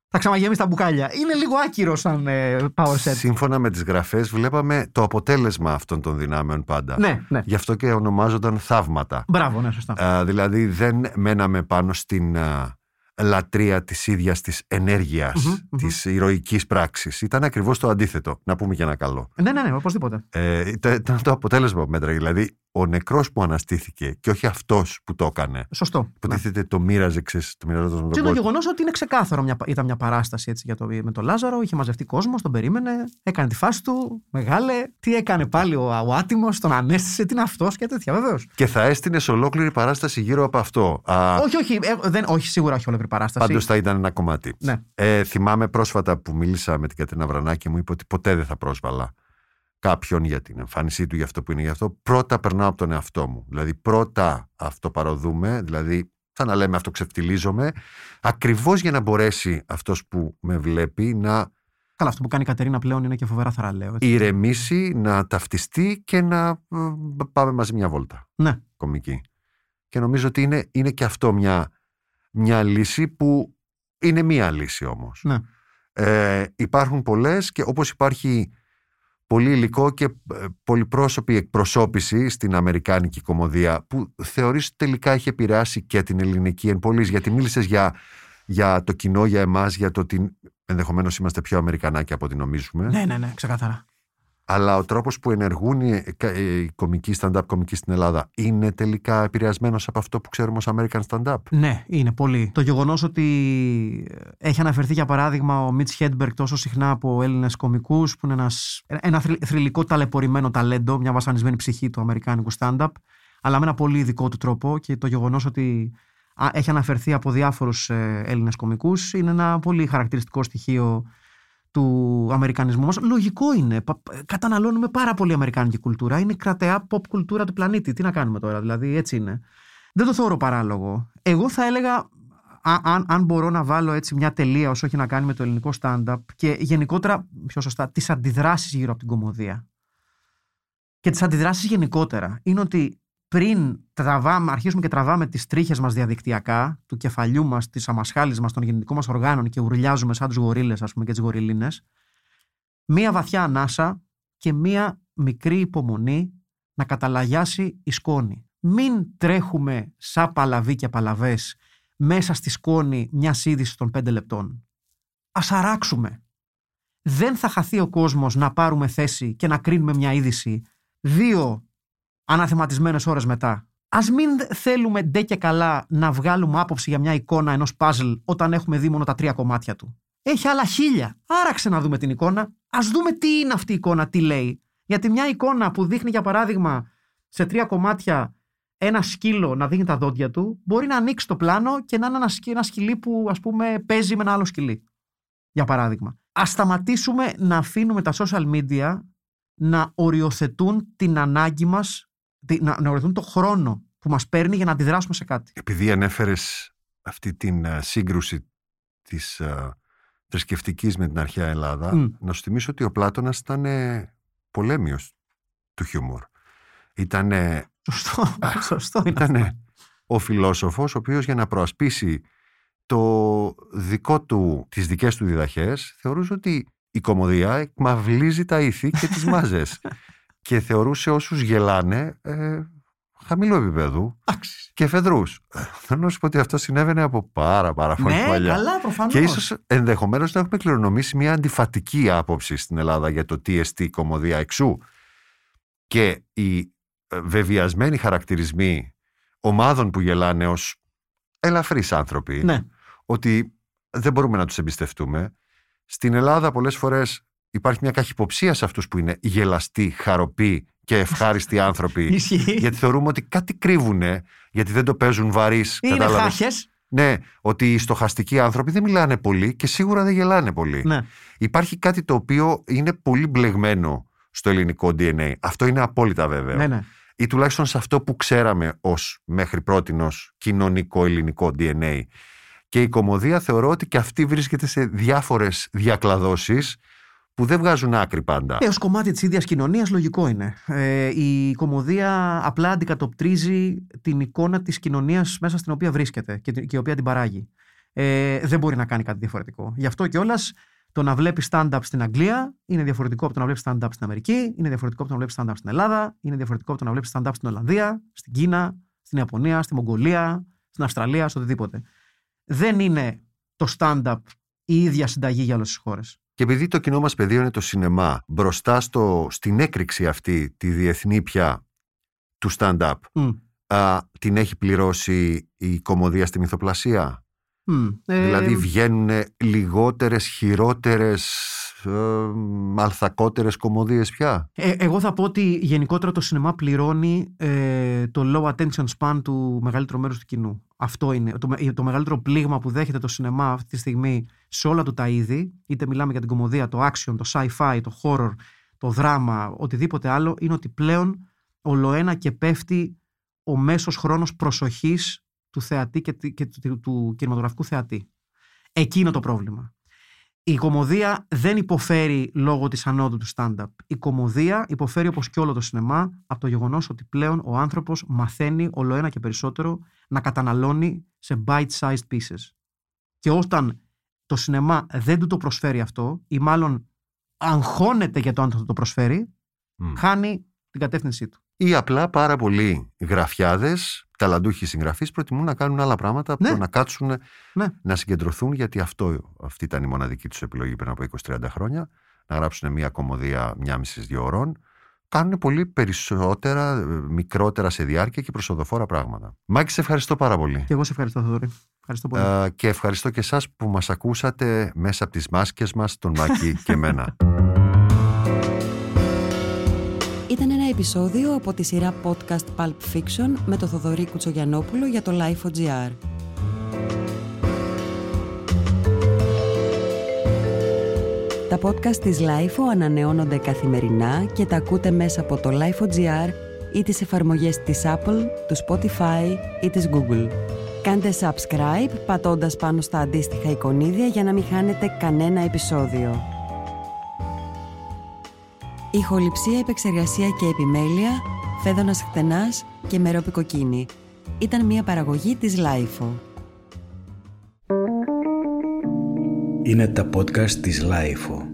Θα ξαναγεμίσει τα μπουκάλια. Είναι λίγο άκυρο σαν ε, power set. Σύμφωνα με τις γραφές βλέπαμε το αποτέλεσμα αυτών των δυνάμεων πάντα. Ναι, ναι. Γι' αυτό και ονομάζονταν θαύματα. Μπράβο, ναι, σωστά. Α, δηλαδή δεν μέναμε πάνω στην α, λατρεία της ίδιας της ενέργειας, Μμμ, μμμ. της ηρωικής πράξης. Ήταν ακριβώς το αντίθετο, να πούμε και ένα καλό. Ναι, ναι, ναι, οπωσδήποτε. Ε, ήταν- ήταν το αποτέλεσμα που μέτραγε. Δηλαδή ο νεκρός που αναστήθηκε και όχι αυτός που το έκανε. Σωστό. Ναι. Υποτίθεται το μοίραζε, ξέρεις, το μοιραζόταν με Και τον το κόσμο. γεγονός ότι είναι ξεκάθαρο, μια, ήταν μια παράσταση έτσι, για το, με τον Λάζαρο, είχε μαζευτεί κόσμος, τον περίμενε, έκανε τη φάση του, μεγάλε. Τι έκανε πάλι ο, ο άτιμος, τον ανέστησε, τι είναι αυτός και τέτοια, βεβαίως. Και θα έστεινε ολόκληρη παράσταση γύρω από αυτό. Α, Όχι, όχι, ε, δεν, όχι, σίγουρα όχι ολόκληρη παράσταση. Πάντως θα ήταν ένα κομμάτι. Ναι. Ε, θυμάμαι πρόσφατα που μίλησα με την Κατρίνα Βρανάκη μου είπε ότι ποτέ δεν θα πρόσβαλα κάποιον για την εμφάνισή του, για αυτό που είναι γι' αυτό. Πρώτα περνάω από τον εαυτό μου. Δηλαδή πρώτα αυτό παροδούμε, δηλαδή σαν να λέμε αυτοξευτιλίζομαι, ακριβώς για να μπορέσει αυτός που με βλέπει να Καλά, αυτό που κάνει η Κατερίνα πλέον είναι και φοβερά θαραλέο. έτσι. ηρεμήσει, να ταυτιστεί και να ε, πάμε μαζί μια βόλτα Ναι. κομική. Και νομίζω ότι είναι, είναι και αυτό μια, μια λύση που είναι μία λύση όμως. Ναι. Ε, υπάρχουν πολλές και όπως υπάρχει πολύ υλικό και ε, πολυπρόσωπη εκπροσώπηση στην Αμερικάνικη κομμωδία που θεωρείς τελικά έχει επηρεάσει και την ελληνική εν πολλής, γιατί μίλησες για, για το κοινό, για εμάς, για το ότι ενδεχομένως είμαστε πιο Αμερικανάκοι από ό,τι νομίζουμε. ναι, ναι, ναι, ξεκάθαρα. Αλλά ο τρόπος που ενεργούν οι, ε, οι κομικοί stand-up κομικοί στην Ελλάδα είναι τελικά επηρεασμένος από αυτό που ξέρουμε ως American stand-up; Ναι, είναι πολύ. Το γεγονός ότι έχει αναφερθεί για παράδειγμα ο Μιτ Χέντμπεργκ τόσο συχνά από Έλληνες κομικούς, που είναι ένας, ένα θρη- θρηλυκό ταλαιπωρημένο ταλέντο, μια βασανισμένη ψυχή του Αμερικάνικου stand-up, αλλά με ένα πολύ ειδικό του τρόπο και το γεγονός ότι α, έχει αναφερθεί από διάφορους Έλληνες κομικούς είναι ένα πολύ χαρακτηριστικό στοιχείο του Αμερικανισμού μας. Λογικό είναι. Πα- Καταναλώνουμε πάρα πολύ Αμερικάνικη κουλτούρα. Είναι η κρατεά pop κουλτούρα του πλανήτη. Τι να κάνουμε τώρα, δηλαδή έτσι είναι. Δεν το θεωρώ παράλογο. Εγώ θα έλεγα, α- αν, αν μπορώ να βάλω έτσι μια τελεία όσο έχει να κάνει με το ελληνικό stand-up και γενικότερα, πιο σωστά, τις αντιδράσεις γύρω από την κομμωδία. Και τις αντιδράσεις γενικότερα. Είναι ότι πριν τραβάμε, αρχίσουμε και τραβάμε τις τρίχες μας διαδικτυακά, του κεφαλιού μας, της αμασχάλης μας, των γεννητικών μας οργάνων και ουρλιάζουμε σαν τους γορίλες, ας πούμε, και τις γοριλίνες, μία βαθιά ανάσα και μία μικρή υπομονή να καταλαγιάσει η σκόνη. Μην τρέχουμε σαν παλαβοί και παλαβές μέσα στη σκόνη μιας είδησης των πέντε λεπτών. Ας αράξουμε. Δεν θα χαθεί ο κόσμος να πάρουμε θέση και να κρίνουμε μια είδηση δύο αναθεματισμένες ώρες μετά. Ας μην θέλουμε ντε και καλά να βγάλουμε άποψη για μια εικόνα ενός παζλ όταν έχουμε δει μόνο τα τρία κομμάτια του. Έχει άλλα χίλια. Άραξε να δούμε την εικόνα. Ας δούμε τι είναι αυτή η εικόνα, τι λέει. Γιατί μια εικόνα που δείχνει για παράδειγμα σε τρία κομμάτια ένα σκύλο να δείχνει τα δόντια του, μπορεί να ανοίξει το πλάνο και να είναι ένα, σκι- ένα σκυλί που ας πούμε παίζει με ένα άλλο σκυλί. Για παράδειγμα. Ας σταματήσουμε να αφήνουμε τα social media να οριοθετούν την ανάγκη μας, τη- να, να οριοθετούν το χρόνο που μας παίρνει για να αντιδράσουμε σε κάτι. Επειδή ανέφερες αυτή την ε, σύγκρουση της ε, θρησκευτικής με την αρχαία Ελλάδα, Μμ. να σου θυμίσω ότι ο Πλάτωνας ήταν ε, πολέμιος του χιούμορ. Ήταν Σωστό, σωστό είναι. Ήταν ο φιλόσοφος ο οποίος για να προασπίσει το δικό του, τις δικές του διδαχές θεωρούσε ότι η κομμωδία εκμαυλίζει τα ήθη και τις μάζες και θεωρούσε όσους γελάνε ε, χαμηλού επίπεδου Εντάξει. και φεδρούς. Ε, Θέλω να σου πω ότι αυτό συνέβαινε από πάρα πάρα πολύ Ναι, παλιά. καλά, προφανώς. Και ίσως ενδεχομένως να έχουμε κληρονομήσει μια αντιφατική άποψη στην Ελλάδα για το τι εστί η κομμωδία εξού. Και οι ε, βεβαιασμένοι χαρακτηρισμοί ομάδων που γελάνε ως ελαφρείς άνθρωποι, Ναι. ότι δεν μπορούμε να τους εμπιστευτούμε. Στην Ελλάδα πολλές φορές υπάρχει μια καχυποψία σε αυτούς που είναι γελαστοί, χαροποί και ευχάριστοι άνθρωποι. Ισχύει. γιατί θεωρούμε ότι κάτι κρύβουνε, γιατί δεν το παίζουν βαρύς. Είναι κατάλαβες; χάχες. Ναι, ότι οι στοχαστικοί άνθρωποι δεν μιλάνε πολύ και σίγουρα δεν γελάνε πολύ. Ναι. Υπάρχει κάτι το οποίο είναι πολύ μπλεγμένο στο ελληνικό DNA. Αυτό είναι απόλυτα βέβαιο. ναι, ναι. Ή τουλάχιστον σε αυτό που ξέραμε ως μέχρι πρότινος κοινωνικό ελληνικό DNA. Και η κομμωδία θεωρώ ότι και αυτή βρίσκεται σε διάφορες διακλαδώσεις που δεν βγάζουν άκρη πάντα. Ε, ως κομμάτι της ίδιας κοινωνίας λογικό είναι. Ε, η κομμωδία απλά αντικατοπτρίζει την εικόνα της κοινωνίας μέσα στην οποία βρίσκεται και, την- και η οποία την παράγει. ε, δεν μπορεί να κάνει κάτι διαφορετικό. Γι' αυτό κιόλας το να βλέπεις stand-up στην Αγγλία είναι διαφορετικό από το να βλέπεις stand-up στην Αμερική, είναι διαφορετικό από το να βλέπεις stand-up στην Ελλάδα, είναι διαφορετικό από το να βλέπεις stand-up στην Ολλανδία, στην Κίνα, στην Ιαπωνία, στη Μογγολία, στην Αυστραλία, στο οτιδήποτε. Δεν είναι το stand-up η ίδια συνταγή για όλες τις χώρες. Και επειδή το κοινό μας πεδίο είναι το σινεμά, μπροστά στο, στην έκρηξη αυτή, τη διεθνή πια του stand-up, α, την έχει πληρώσει η κομμωδία στη μυθοπλασία; Ε, δηλαδή βγαίνουν λιγότερες, χειρότερες, ε, μαλθακότερες κομμωδίες πια. Ε, εγώ θα πω ότι γενικότερα το σινεμά πληρώνει ε, το low attention span του μεγαλύτερου μέρους του κοινού. Αυτό είναι το, το μεγαλύτερο πλήγμα που δέχεται το σινεμά αυτή τη στιγμή σε όλα του τα είδη, είτε μιλάμε για την κομμωδία, το action, το sci-fi, το horror, το δράμα, οτιδήποτε άλλο, είναι ότι πλέον ολοένα και πέφτει ο μέσος χρόνος προσοχής του θεατή και, και του, του κινηματογραφικού θεατή. Εκεί είναι το πρόβλημα. Η κομμωδία δεν υποφέρει λόγω της ανόδου του stand-up. Η κομμωδία υποφέρει όπως και όλο το σινεμά από το γεγονός ότι πλέον ο άνθρωπος μαθαίνει όλο ένα και περισσότερο να καταναλώνει σε bite-sized pieces. Και όταν το σινεμά δεν του το προσφέρει αυτό ή μάλλον αγχώνεται για το αν θα το προσφέρει, χάνει την κατεύθυνσή του. Ή απλά πάρα πολλοί γραφιάδες ταλαντούχοι συγγραφείς προτιμούν να κάνουν άλλα πράγματα ναι. να κάτσουν ναι. να συγκεντρωθούν γιατί αυτό, αυτή ήταν η μοναδική τους επιλογή πριν από 20-30 χρόνια να γράψουν μια κομμωδία μια μισή-δύο ώρων κάνουν πολύ περισσότερα, μικρότερα σε διάρκεια και προσοδοφόρα πράγματα. Μάκη, σε ευχαριστώ πάρα πολύ. Και εγώ σε ευχαριστώ, Θοδωρή. Ευχαριστώ πολύ. Uh, και ευχαριστώ και εσάς που μας ακούσατε μέσα από τις μάσκες μας, τον Μάκη και εμένα. Ένα επεισόδιο από τη σειρά podcast Pulp Fiction με το Θοδωρή Κουτσογιανόπουλο για το Life.gr. Τα podcast της Lifeo ανανεώνονται καθημερινά και τα ακούτε μέσα από το Life.gr ή τις εφαρμογές της Apple, του Spotify ή της Google. Κάντε subscribe πατώντας πάνω στα αντίστοιχα εικονίδια για να μην χάνετε κανένα επεισόδιο. Ηχοληψία, επεξεργασία και επιμέλεια, φέδωνας χτενάς και μερόπικοκίνη. Ήταν μια παραγωγή της Lifeo. Είναι τα podcast της Lifeo.